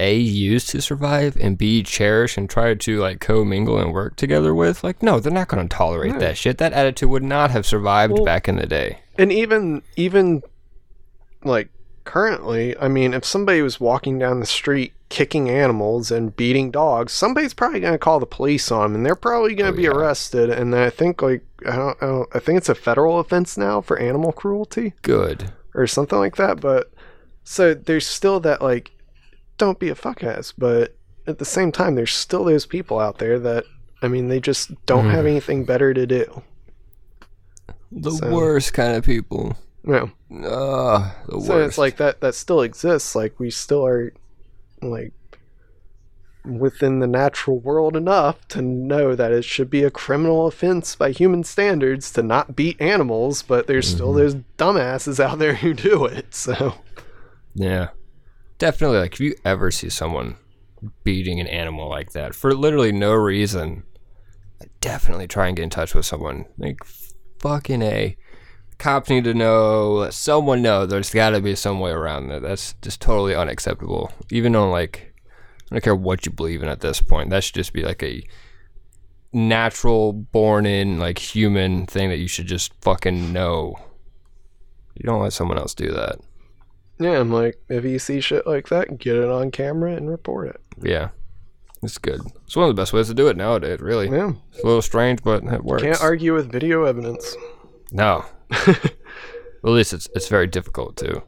a use to survive and b cherish and try to like commingle and work together with? Like, no, they're not going to tolerate that shit. That attitude would not have survived Well- back in the day. and even even like currently i mean if somebody was walking down the street kicking animals and beating dogs somebody's probably going to call the police on them and they're probably going to Oh, be yeah. arrested and i think like I, don't, I, don't, I think it's a federal offense now for animal cruelty Good. or something like that but so there's still that like don't be a fuckass but at the same time there's still those people out there that i mean they just don't Mm. have anything better to do The So- worst kind of people. yeah Ugh, the worst. So it's like that that still exists. Like we still are like within the natural world enough to know that it should be a criminal offense by human standards to not beat animals, but there's still those dumbasses out there who do it. So Yeah. Definitely like if you ever see someone beating an animal like that for literally no reason, definitely try and get in touch with someone. Like fucking A. Cops need to know, let someone know there's gotta be some way around that. That's just totally unacceptable. Even on like I don't care what you believe in at this point. That should just be like a natural born in like human thing that you should just fucking know. You don't let someone else do that. Yeah, I'm like, if you see shit like that, get it on camera and report it. Yeah, it's good. It's one of the best ways to do it nowadays. Really, Yeah, it's a little strange, but it works. can't argue with video evidence. no, well, at least it's it's very difficult too.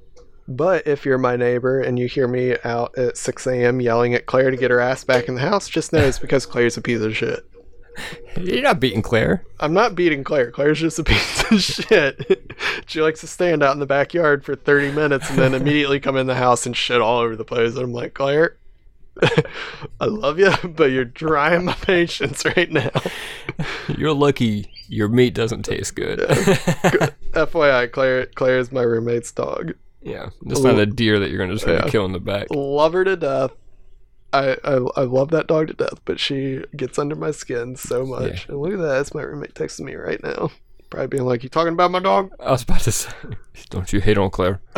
But if you're my neighbor and you hear me out at 6 a.m. yelling at Claire to get her ass back in the house, just know it's because Claire's a piece of shit. You're not beating Claire. I'm not beating Claire. Claire's just a piece of shit. she likes to stand out in the backyard for 30 minutes and then immediately come in the house and shit all over the place. And I'm like, Claire, I love you, but you're drying my patience right now. You're lucky your meat doesn't taste good. FYI, Claire, Claire is my roommate's dog. yeah, it's not a deer that you're gonna just gonna Yeah. kill in the back. Love her to death. I, I, I love that dog to death, but she gets under my skin so much. And look at that, that's my roommate texting me right now. Probably being like, You talking about my dog? I was about to say, don't you hate on Claire?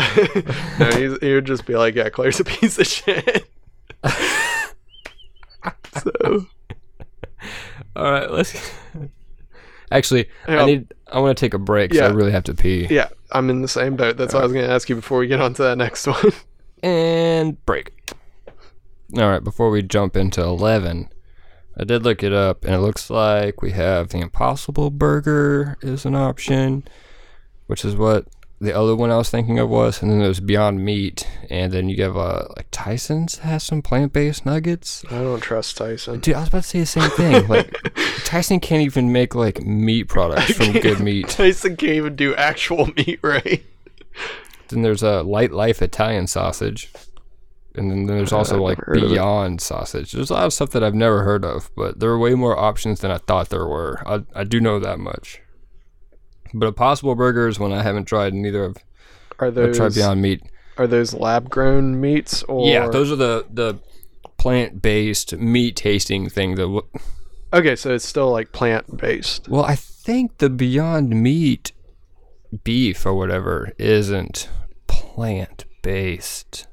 no, he's, he would just be like, "Yeah, Claire's a piece of shit." so All right, let's. Actually, Yeah. I need. I want to take a break. 'cause I really have to pee. yeah, I'm in the same boat. That's what I was going to ask you before we get on to that next one. and break. All right, before we jump into 11, I did look it up and it looks like we have the Impossible Burger is an option, which is what the other one I was thinking of was, and then there's Beyond Meat, and then you have uh, like Tyson's has some plant-based nuggets. I don't trust Tyson. Dude, I was about to say the same thing. Like Tyson can't even make like meat products from good meat. Tyson can't even do actual meat right. Then there's a Lightlife Italian sausage. And then there's also like never heard of it. Beyond sausage. There's a lot of stuff that I've never heard of, but there are way more options than I thought there were. I, I do know that much. But Impossible Burger is one I haven't tried neither of. Are I've tried those Beyond Meat. are those lab grown meats or Yeah, those are the the plant based meat tasting thing that. W- Okay, so it's still like plant based. well, I think the Beyond Meat beef or whatever isn't plant based.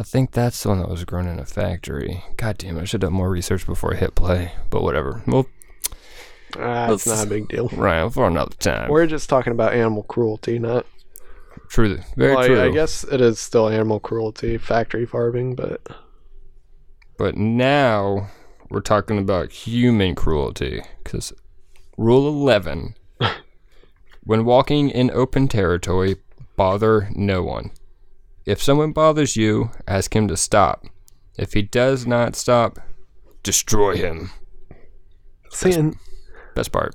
I think that's the one that was grown in a factory. God damn it, I should have done more research before I hit play. But whatever. Well, ah, it's not a big deal. right, for another time. We're just talking about animal cruelty, not. true. Very Well, I- true. I guess it is still animal cruelty, factory farming, but But now we're talking about human cruelty. Because rule 11 when walking in open territory, bother no one. If someone bothers you, ask him to stop. If he does not stop, destroy him. seeing. Best part.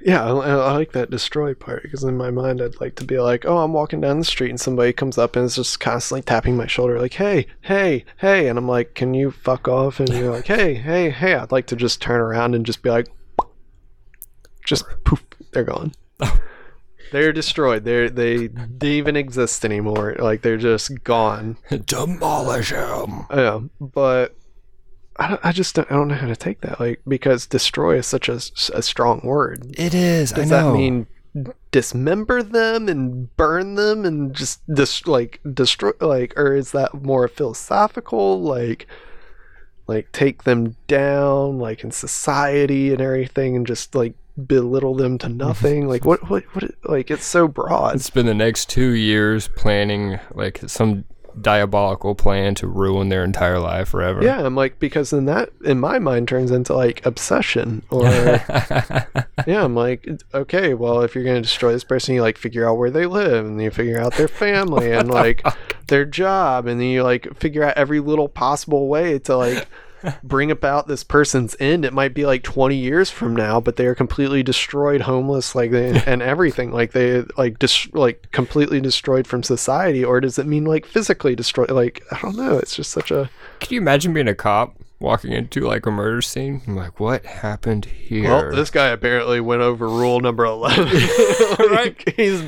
Yeah, I, I like that destroy part because in my mind I'd like to be like, oh, I'm walking down the street and somebody comes up and is just constantly tapping my shoulder, like, hey, hey, hey, and I'm like, can you fuck off? And you're like, hey, hey, hey. I'd like to just turn around and just be like, just poof, they're gone. they're destroyed. They're they they even exist anymore. Like they're just gone. Demolish them. Yeah, but I, don't, I just don't, I don't know how to take that. Like because destroy is such a, a strong word. It is. Does I know. that mean dismember them and burn them and just dis- like destroy like or is that more philosophical like like take them down like in society and everything and just like belittle them to nothing? Like what what what like it's so broad. It's been the next two years planning like some diabolical plan to ruin their entire life forever. yeah i'm like because then that in my mind turns into like obsession or yeah i'm like okay well if you're going to destroy this person you like figure out where they live and you figure out their family and like their job and then you like figure out every little possible way to like bring about this person's end. It might be like 20 years from now but they are completely destroyed homeless like they, and everything. Like they like dis- like completely destroyed from society or does it mean like physically destroyed like i don't know. It's just such a Can you imagine being a cop walking into like a murder scene? I'm like, what happened here? well this guy apparently went over rule number 11 like, he's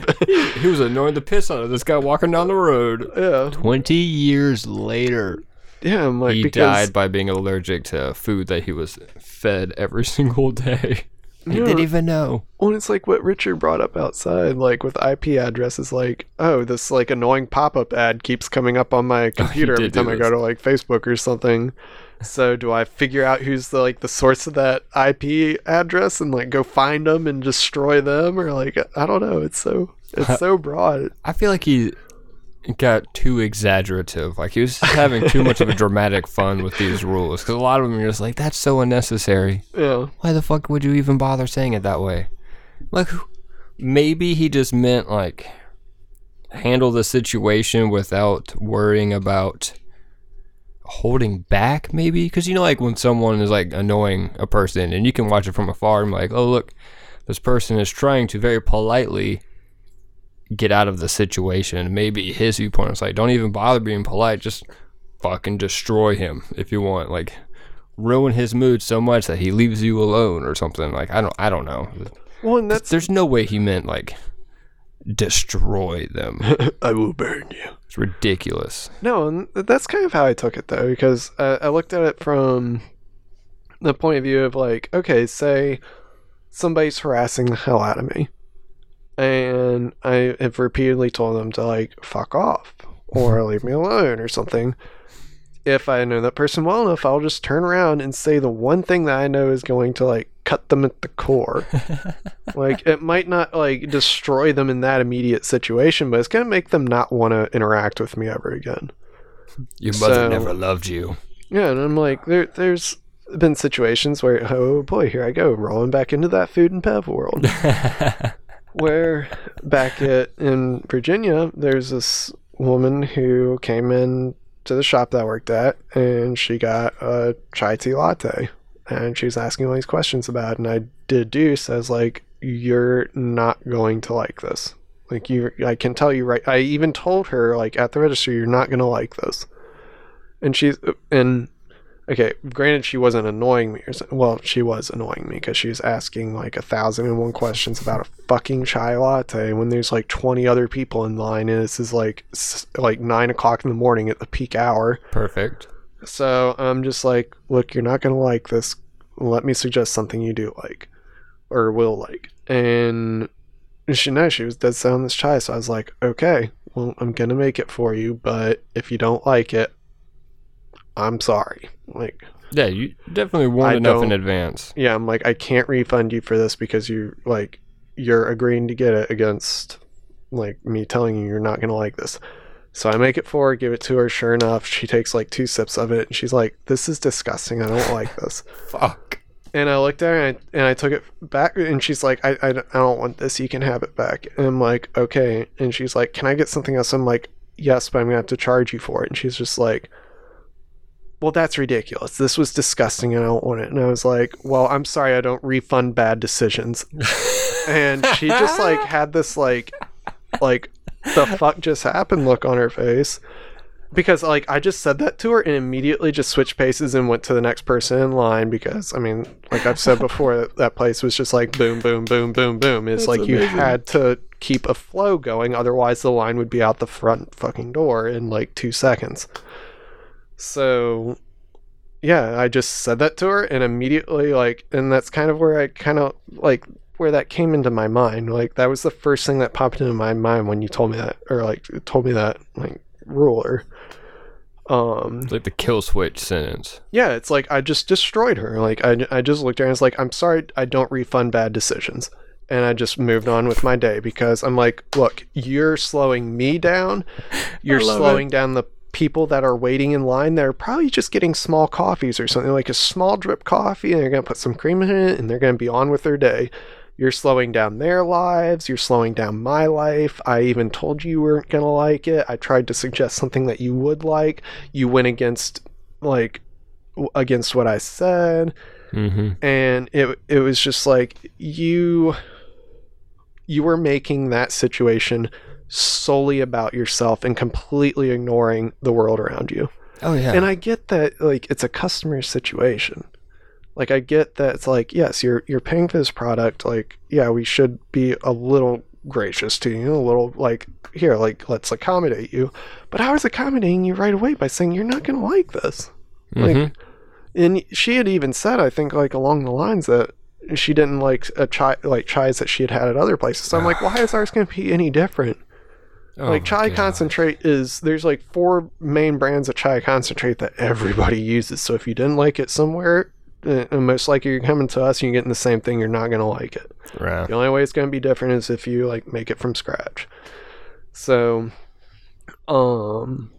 he was annoying the piss out of this guy walking down the road. yeah. 20 years later, yeah i'm like he because died by being allergic to food that he was fed every single day. He Yeah. didn't even know. Well, it's like what Richard brought up outside, like with IP addresses, like, oh, this like annoying pop up ad keeps coming up on my oh, computer every time I go to like Facebook or something. So do I figure out who's the like the source of that IP address and like go find them and destroy them or like I don't know. It's so it's so broad. I feel like he got too exaggerative. Like he was just having too much of a dramatic fun with these rules. Because a lot of them are just like, that's so unnecessary. Yeah. Why the fuck would you even bother saying it that way? Like, maybe he just meant like handle the situation without worrying about holding back. Maybe because you know, like when someone is like annoying a person, and you can watch it from afar, and like, oh look, this person is trying to very politely get out of the situation. Maybe his viewpoint is like, don't even bother being polite, just fucking destroy him if you want. Like, ruin his mood so much that he leaves you alone or something. Like, I don't, I don't know. Well, and that's There's no way he meant like destroy them. I will burn you. It's ridiculous. No, and that's kind of how I took it though, because uh, I looked at it from the point of view of like, okay, say somebody's harassing the hell out of me, and I have repeatedly told them to like fuck off or leave me alone or something. If I know that person well enough, I'll just turn around and say the one thing that I know is going to like cut them at the core. like it might not like destroy them in that immediate situation, but it's gonna make them not want to interact with me ever again. Your mother So- never loved you. Yeah, and I'm like, there, there's been situations where, oh boy, here I go, rolling back into that food and bev world. where back at in Virginia, there's this woman who came in to the shop that I worked at, and she got a chai tea latte, and she was asking all these questions about, it, and I deduce as like, you're not going to like this. Like you, I can tell you right. I even told her like at the register, you're not gonna like this. And she's and okay. Granted, she wasn't annoying me. Or well, she was annoying me because she was asking like a thousand and one questions about a fucking chai latte when there's like twenty other people in line, and this is like like nine o'clock in the morning at the peak hour. Perfect. So I'm just like, look, you're not gonna like this. Let me suggest something you do like, or will like. And she knows she was dead set on this chai, so I was like, okay, well, I'm gonna make it for you, but if you don't like it, I'm sorry. Like, Yeah, you definitely warned I enough in advance. yeah, I'm like, I can't refund you for this because you like you're agreeing to get it against like me telling you you're not gonna like this. So I make it for her, give it to her. Sure enough, she takes like two sips of it, and she's like, "This is disgusting. I don't like this." Fuck. And I looked at her and I, and I took it back, and she's like, I, I, don't- I don't want this. You can have it back. And I'm like, okay. And she's like, Can I get something else? I'm like, Yes, but I'm gonna have to charge you for it. And she's just like, Well, that's ridiculous. This was disgusting, and I don't want it. And I was like, Well, I'm sorry, I don't refund bad decisions. and she just like had this like, like, the fuck just happened look on her face because like I just said that to her and immediately just switched paces and went to the next person in line because I mean like I've said before that, place was just like boom boom boom boom boom it's like you had to keep a flow going otherwise the line would be out the front fucking door in like 2 seconds so yeah I just said that to her and immediately like and that's kind of where I kind of like where that came into my mind. Like that was the first thing that popped into my mind when you told me that or like told me that like ruler. Um It's like the kill switch sentence. yeah it's like i just destroyed her. Like i, I just looked at her and was like i'm sorry i don't refund bad decisions. And i just moved on with my day because i'm like look you're slowing me down. You're slowing down the people that are waiting in line they're probably just getting small coffees or something like a small drip coffee and they're going to put some cream in it and they're going to be on with their day you're slowing down their lives. You're slowing down my life. I even told you you weren't going to like it. I tried to suggest something that you would like. You went against, like, w- against what I said. Mm-hmm. And it, it was just like, you, you were making that situation solely about yourself and completely ignoring the world around you. Oh yeah. And I get that like it's a customer situation. Like I get that it's like, yes, you're you're paying for this product, like, yeah, we should be a little gracious to you, a little like here, like let's accommodate you. But I was accommodating you right away by saying you're not gonna like this. Like Mhm. and she had even said, I think like along the lines that she didn't like a chai like chais that she had had at other places. So I'm like, why is ours gonna be any different? Oh like my chai God. concentrate is there's like four main brands of chai concentrate that everybody uses so if you didn't like it somewhere uh, most likely you're coming to us and you're getting the same thing you're not going to like it Right. the only way it's going to be different is if you like make it from scratch so um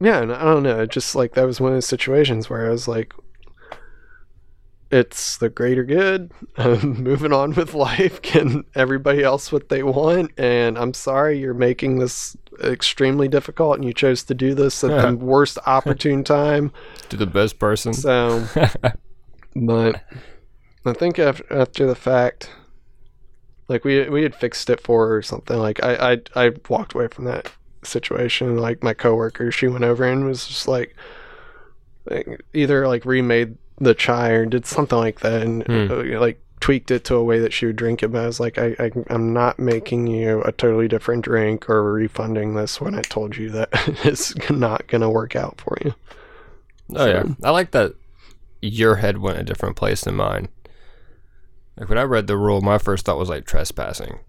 yeah and i don't know just like that was one of those situations where i was like it's the greater good. I'm um, moving on with life can everybody else what they want? And i'm sorry you're making this extremely difficult and you chose to do this at the worst opportune time. To the best person. so but i think after, after the fact like we we had fixed it for her or something. Like i i, I walked away from that situation. Like my coworker she went over and was just like, like either like remade the chai or did something like that and Hmm. uh, like tweaked it to a way that she would drink it but i was like I, I i'm not making you a totally different drink or refunding this when i told you that it's not gonna work out for you Oh yeah, I like that your head went a different place than mine. Like when I read the rule, my first thought was like trespassing.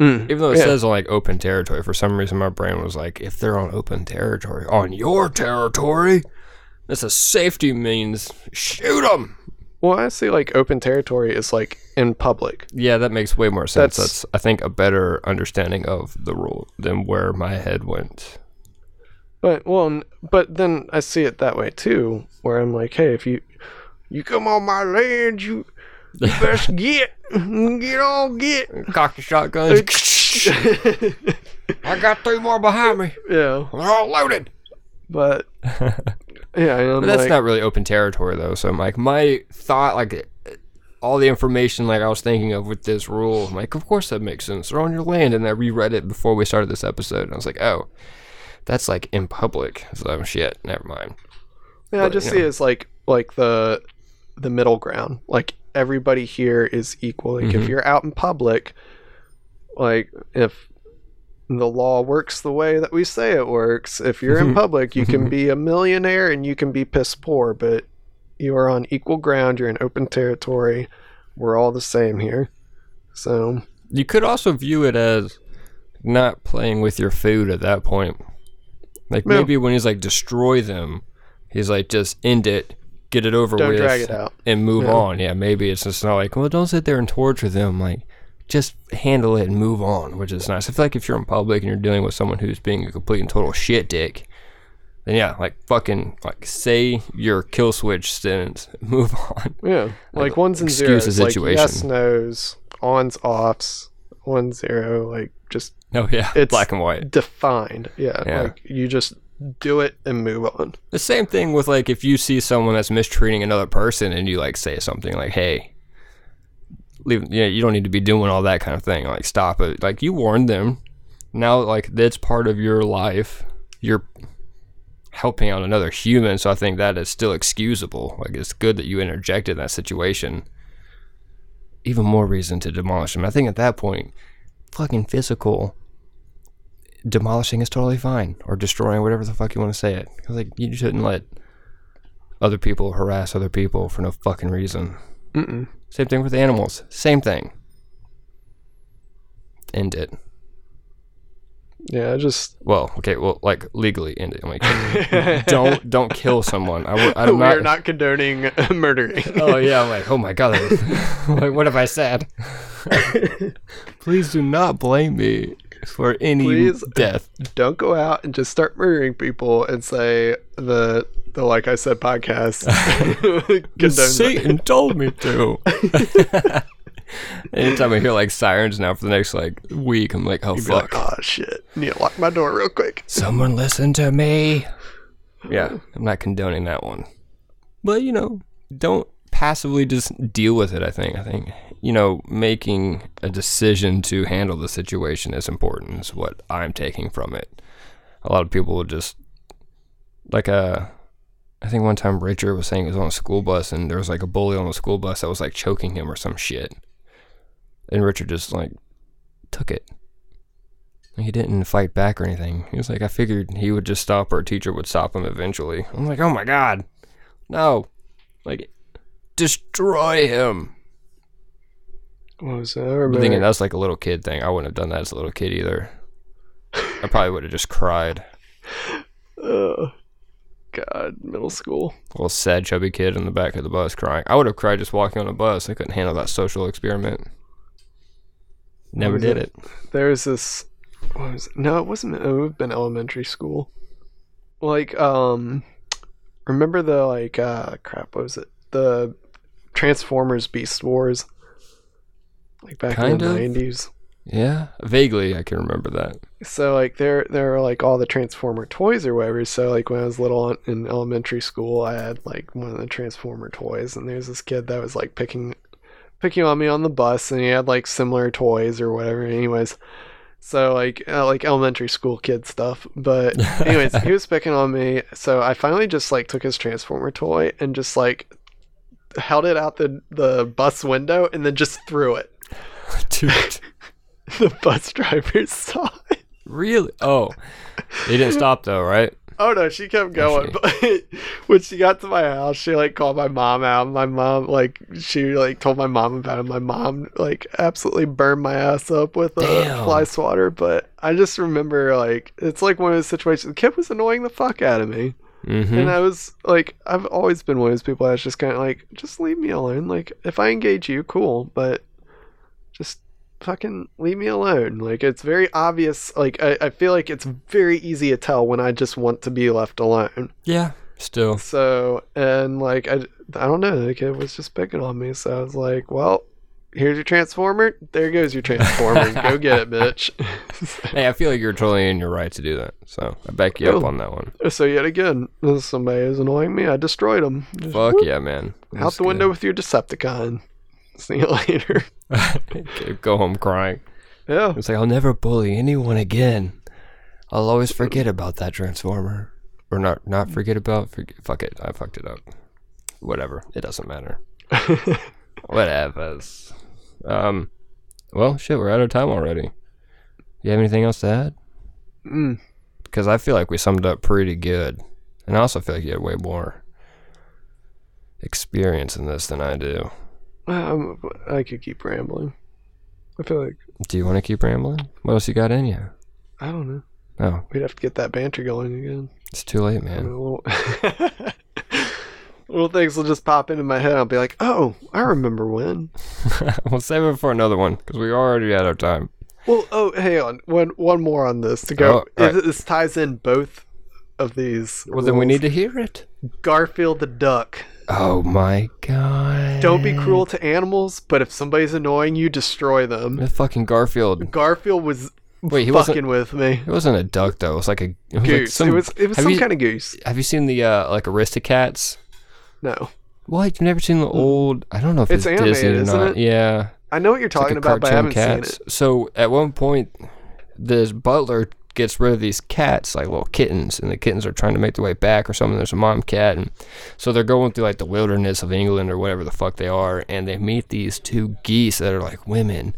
Even though it Yeah. says on like open territory, for some reason my brain was like, if they're on open territory, on your territory, that's a safety means. Shoot them. Well, I see like open territory is like in public. Yeah, that makes way more sense. That's- That's, I think a better understanding of the rule than where my head went. But well, but then I see it that way too, where I'm like, hey, if you you come on my land, you, you best get get on get. Cock the shotguns. I got three more behind me. yeah, They're all loaded. but yeah, that's like, not really open territory though. So I'm like, my thought, like all the information, like I was thinking of with this rule, I'm like, of course that makes sense. They're on your land, and I reread it before we started this episode, and I was like, oh, that's like in public. So shit, never mind. yeah, I just you see know. it as like like the the middle ground. Like everybody here is equal. Like Mhm. if you're out in public, like if the law works the way that we say it works. If you're in mm-hmm. public, you can mm-hmm. be a millionaire and you can be piss poor, but you are on equal ground. You're in open territory. We're all the same here. So, You could also view it as not playing with your food at that point. Like No. maybe when he's like destroy them, he's like just end it, get it over Don't with, it and move Yeah. on. Yeah, maybe it's just not like well, don't sit there and torture them. Like just handle it and move on, which is nice. I feel like if you're in public and you're dealing with someone who's being a complete and total shit dick, then yeah, like fucking like say your kill switch sentence, move on. yeah, like Like, ones and excuse zeros, the like yes, situation. nos, ons, offs, one, zero, like just Oh yeah, It's- black and white. defined. Yeah, Yeah. like you just do it and move on. The same thing with like if you see someone that's mistreating another person and you like say something like, "Hey, leave," yeah, you don't need to be doing all that kind of thing. Like, stop it. Like you warned them. Now, like that's part of your life. You're helping out another human, so I think that is still excusable. Like it's good that you interjected in that situation. Even more reason to demolish them. I think at that point, fucking physical demolishing is totally fine or destroying whatever the fuck you want to say it like you shouldn't let other people harass other people for no fucking reason Mm-mm. Same thing with animals. Same thing. End it. Yeah, just well okay well like legally end it. I'm like don't don't kill someone. I, w- I'm we're not, not condoning murdering. oh yeah I'm like oh my god. Was- like what have I said? Please do not blame me for any Please. death don't go out and just start murdering people and say the the like I said podcast. Satan told me to. Anytime I hear like sirens now for the next like week, I'm like, oh You'd be like, fuck. oh shit, need to lock my door real quick. Someone listen to me. Yeah, I'm not condoning that one. But you know, don't passively just deal with it, I think. I think, you know, making a decision to handle the situation is important, is what I'm taking from it. A lot of people will just like a. I think one time Richard was saying he was on a school bus and there was like a bully on the school bus that was like choking him or some shit. And Richard just like took it. He didn't fight back or anything. He was like, I figured he would just stop or a teacher would stop him eventually. I'm like, oh my god. No. Like, destroy him. What was that? I I'm thinking that's like a little kid thing. I wouldn't have done that as a little kid either. I probably would have just cried. oh, God, middle school. little sad chubby kid in the back of the bus crying. I would have cried just walking on a bus. I couldn't handle that social experiment. Never did it? it. There was this. What was it? No, it wasn't. It would have been elementary school. Like, um, remember the like, uh, crap. What was it? The Transformers Beast Wars. Like back Kind in the nineties. Yeah, vaguely I can remember that. So like there there are like all the Transformer toys or whatever. So like when I was little in elementary school, I had like one of the Transformer toys, and there's this kid that was like picking picking on me on the bus, and he had like similar toys or whatever. Anyways, so like uh, like elementary school kid stuff. But anyways, he was picking on me, so I finally just like took his Transformer toy and just like held it out the the bus window and then just threw it. Dude, The bus driver saw it. really? Oh, they didn't stop though, right? Oh no, she kept oh, going. she? But when she got to my house, she like called my mom out. My mom like she like told my mom about it. My mom like absolutely burned my ass up with a Damn. fly swatter. But I just remember like it's like one of those situations. The kid was annoying the fuck out of me, Mm-hmm. and I was like, I've always been one of those people that's just kind of like, just leave me alone. Like if I engage you, cool, but just fucking leave me alone. Like it's very obvious. Like I, I feel like it's very easy to tell when I just want to be left alone. yeah, still. So and like I, I don't know. The kid was just picking on me. So I was like, well, here's your transformer. There goes your transformer. Go get it, bitch. Hey, I feel like you're totally in your right to do that. So I back you up Oh. on that one. so yet again, somebody is annoying me. I destroyed him. Just Fuck whoop, yeah, man. Out the window with your Decepticon. See you later. Go home crying. Yeah. It's like I'll never bully anyone again. I'll always forget about that transformer, or not not forget about. Forget, fuck it, I fucked it up. Whatever, it doesn't matter. Whatever. Um, well, shit, we're out of time already. You have anything else to add? Mm. Because I feel like we summed up pretty good. And I also feel like you had way more experience in this than I do. Um, I could keep rambling. I feel like Do you want to keep rambling? What else you got in you? I don't know. Oh, We'd have to get that banter going again. it's too late, man. little, things will just pop into my head. I'll be like, "Oh, I remember when." we'll save it for another one because we already had our time. Well, oh, hang on. One one more on this to go. Oh, right. This ties in both of these. Well, then we need to hear it. Garfield the duck. Oh my god. Don't be cruel to animals, but if somebody's annoying you, destroy them. The fucking Garfield. Garfield was Wait, he fucking with me. It wasn't a duck though. It was like a it was like Goose. some- it was it was some you- kind of goose. Have you seen the uh, like Aristocats? No. What? You've never seen the hmm. old? I don't know if It's it's, animated, Disney or isn't it? Yeah, I know what you're it's talking a about, but I haven't cartoon seen it. So at one point, this butler gets rid of these cats, like little kittens, and the kittens are trying to make their way back or something. There's a mom cat, and so they're going through like the wilderness of England or whatever the fuck they are, and they meet these two geese that are like women,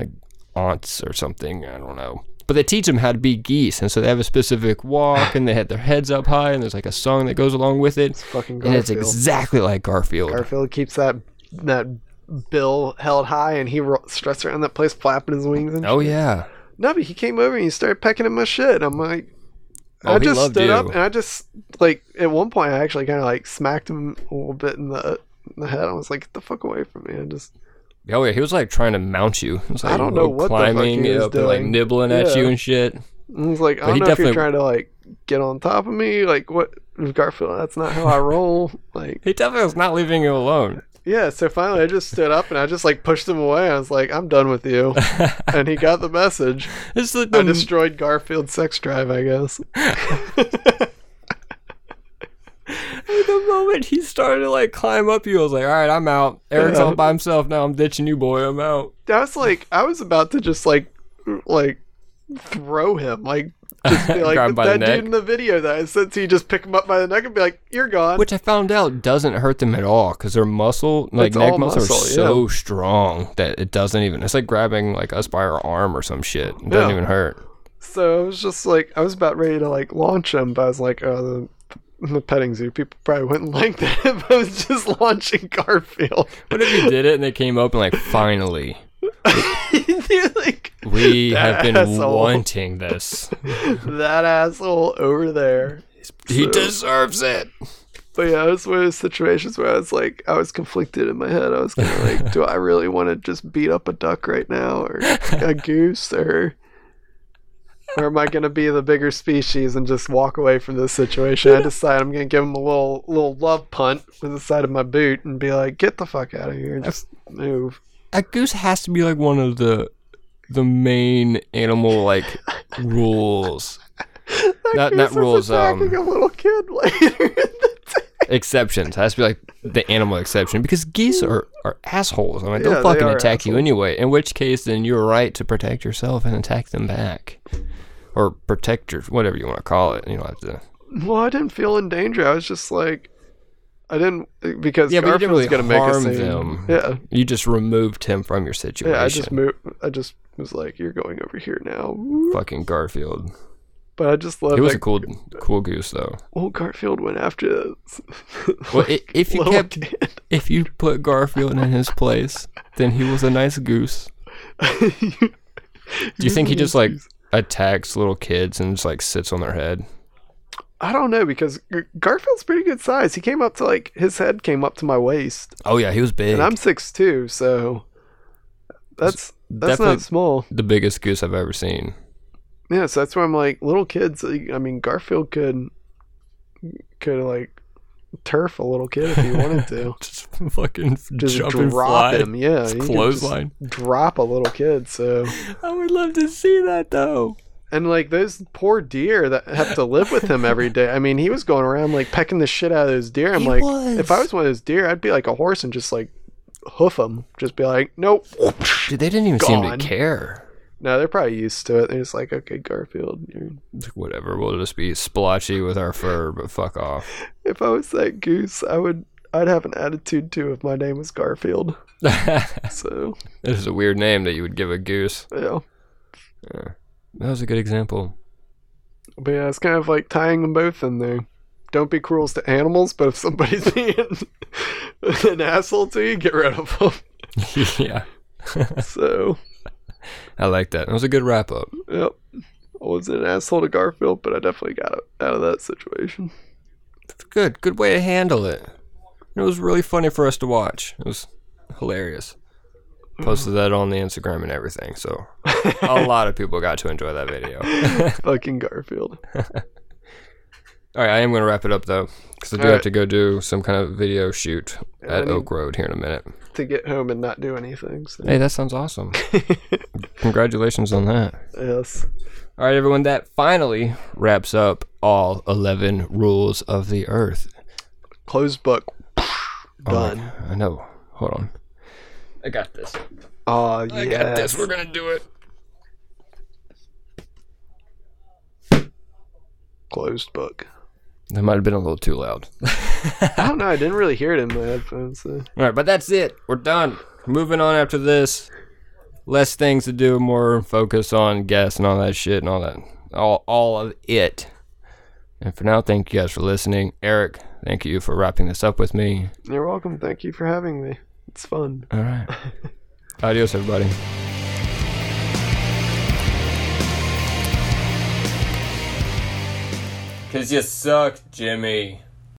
like aunts or something. I don't know. But they teach them how to be geese, and so they have a specific walk, and they have their heads up high, and there's like a song that goes along with it, Fucking and it's exactly like Garfield. Garfield keeps that that bill held high, and he ro- struts around that place, flapping his wings. And Oh shit. yeah. No, but he came over and he started pecking at my shit. I'm like, Oh, I just stood you. up and I just like at one point I actually kind of like smacked him a little bit in the in the head. I was like, "Get the fuck away from me!" I just Oh yeah, he was like trying to mount you. Was, like, I don't know what the fuck climbing he was up and like doing. nibbling at you Yeah. and shit. I was like, I But don't he know if you're definitely- trying to like get on top of me. Like what, Garfield? That's not how I roll. Like He definitely was not leaving you alone. yeah. So finally, I just stood up and I just like pushed him away. I was like, I'm done with you. and he got the message. It's like I the, destroyed Garfield's sex drive, I guess. the moment he started to like climb up you, I was like, all right, I'm out. Eric's all by himself now. I'm ditching you, boy. I'm out. That's like I was about to just like like throw him like just be like Grab him by the that dude in the video that I sent to you just pick him up by the neck and be like you're gone Which I found out doesn't hurt them at all because their muscle, like It's neck muscles, are muscle, so strong that it doesn't even. It's like grabbing like us by our arm or some shit. It doesn't Yeah. even hurt. so I was just like I was about ready to like launch him but I was like oh the, the petting zoo people probably wouldn't like that if I was just launching Garfield What if you did it and they came up and like finally like we have been asshole. wanting this. that asshole over there He So- deserves it. But yeah, it was one of those situations where I was like, I was conflicted in my head. I was kind of like, do I really want to just beat up a duck right now, or a goose, or, or am I going to be the bigger species and just walk away from this situation? I decide I'm going to give him a little little love punt with the side of my boot and be like, get the fuck out of here, just move. A goose has to be like one of the the main animal like rules. Not not rules. attacking Um, a little kid later in the day. exceptions. Has to be like the animal exception because geese are, are assholes. I mean, Yeah, they'll they fucking are attack you anyway. In which case, then you're right to protect yourself and attack them back, or protect your whatever you want to call it. You don't have to. Well, I didn't feel in danger. I was just like, I didn't because Yeah, but you didn't Garfield's really gonna make a scene. them. Yeah, You just removed him from your situation. yeah. I just moved. I just was like, "You're going over here now." fucking Garfield. But I just love It was that. a cool cool goose though. Well, Garfield went after this. Well, i- if you kept if you put Garfield in his place, then he was a nice goose. Do you think he just like attacks little kids and just like sits on their head? I don't know because Garfield's pretty good size. He came up to like his head came up to my waist, Oh yeah, he was big. and I'm six two, so that's that's definitely- not small. the biggest goose I've ever seen. Yeah, so that's why I'm like little kids. like, I mean, Garfield could could like turf a little kid if he wanted to. Just fucking Just jump and drop fly. him, yeah. Just he just clothesline. drop a little kid. So I would love to see that though. and like those poor deer that have to live with him every day. I mean, he was going around like pecking the shit out of those deer. I'm He like, was. if I was one of those deer, I'd be like a horse and just like hoof them. Just be like, nope. Dude, they didn't even seem to care. No, they're probably used to it. They're just like, okay, Garfield. You're... Whatever, we'll just be splotchy with our fur, but fuck off. If I was that goose, I would. I'd have an attitude too if my name was Garfield. So is a weird name that you would give a goose. yeah. That was a good example. But yeah, it's kind of like tying them both in there. Don't be cruel to animals, but if somebody's being an asshole to you, get rid of them. yeah. So, I like that. It was a good wrap up. yep. I was an asshole to Garfield, but I definitely got out of that situation. Good. Good way to handle it. It was really funny for us to watch. It was hilarious. Posted that on the Instagram and everything. So a lot of people got to enjoy that video. Fucking Garfield. All right, I am going to wrap it up though, because I do All have right. to go do some kind of video shoot Yeah, I at need- Oak Road here in a minute. To get home and not do anything. So. Hey, that sounds awesome. Congratulations on that. yes. All right, everyone, that finally wraps up all 11 rules of the earth. Closed book. Oh Done. I know. Hold on. I got this. Oh, I got this. We're going to do it. Closed book. That might have been a little too loud. I don't know. I didn't really hear it in my headphones. So. All right, but that's it. We're done. Moving on after this. Less things to do, more focus on guests and all that shit and all that. All, all of it. And for now, thank you guys for listening. Eric, thank you for wrapping this up with me. You're welcome. Thank you for having me. It's fun. All right. Adios, everybody. Cause you suck, Jimmy.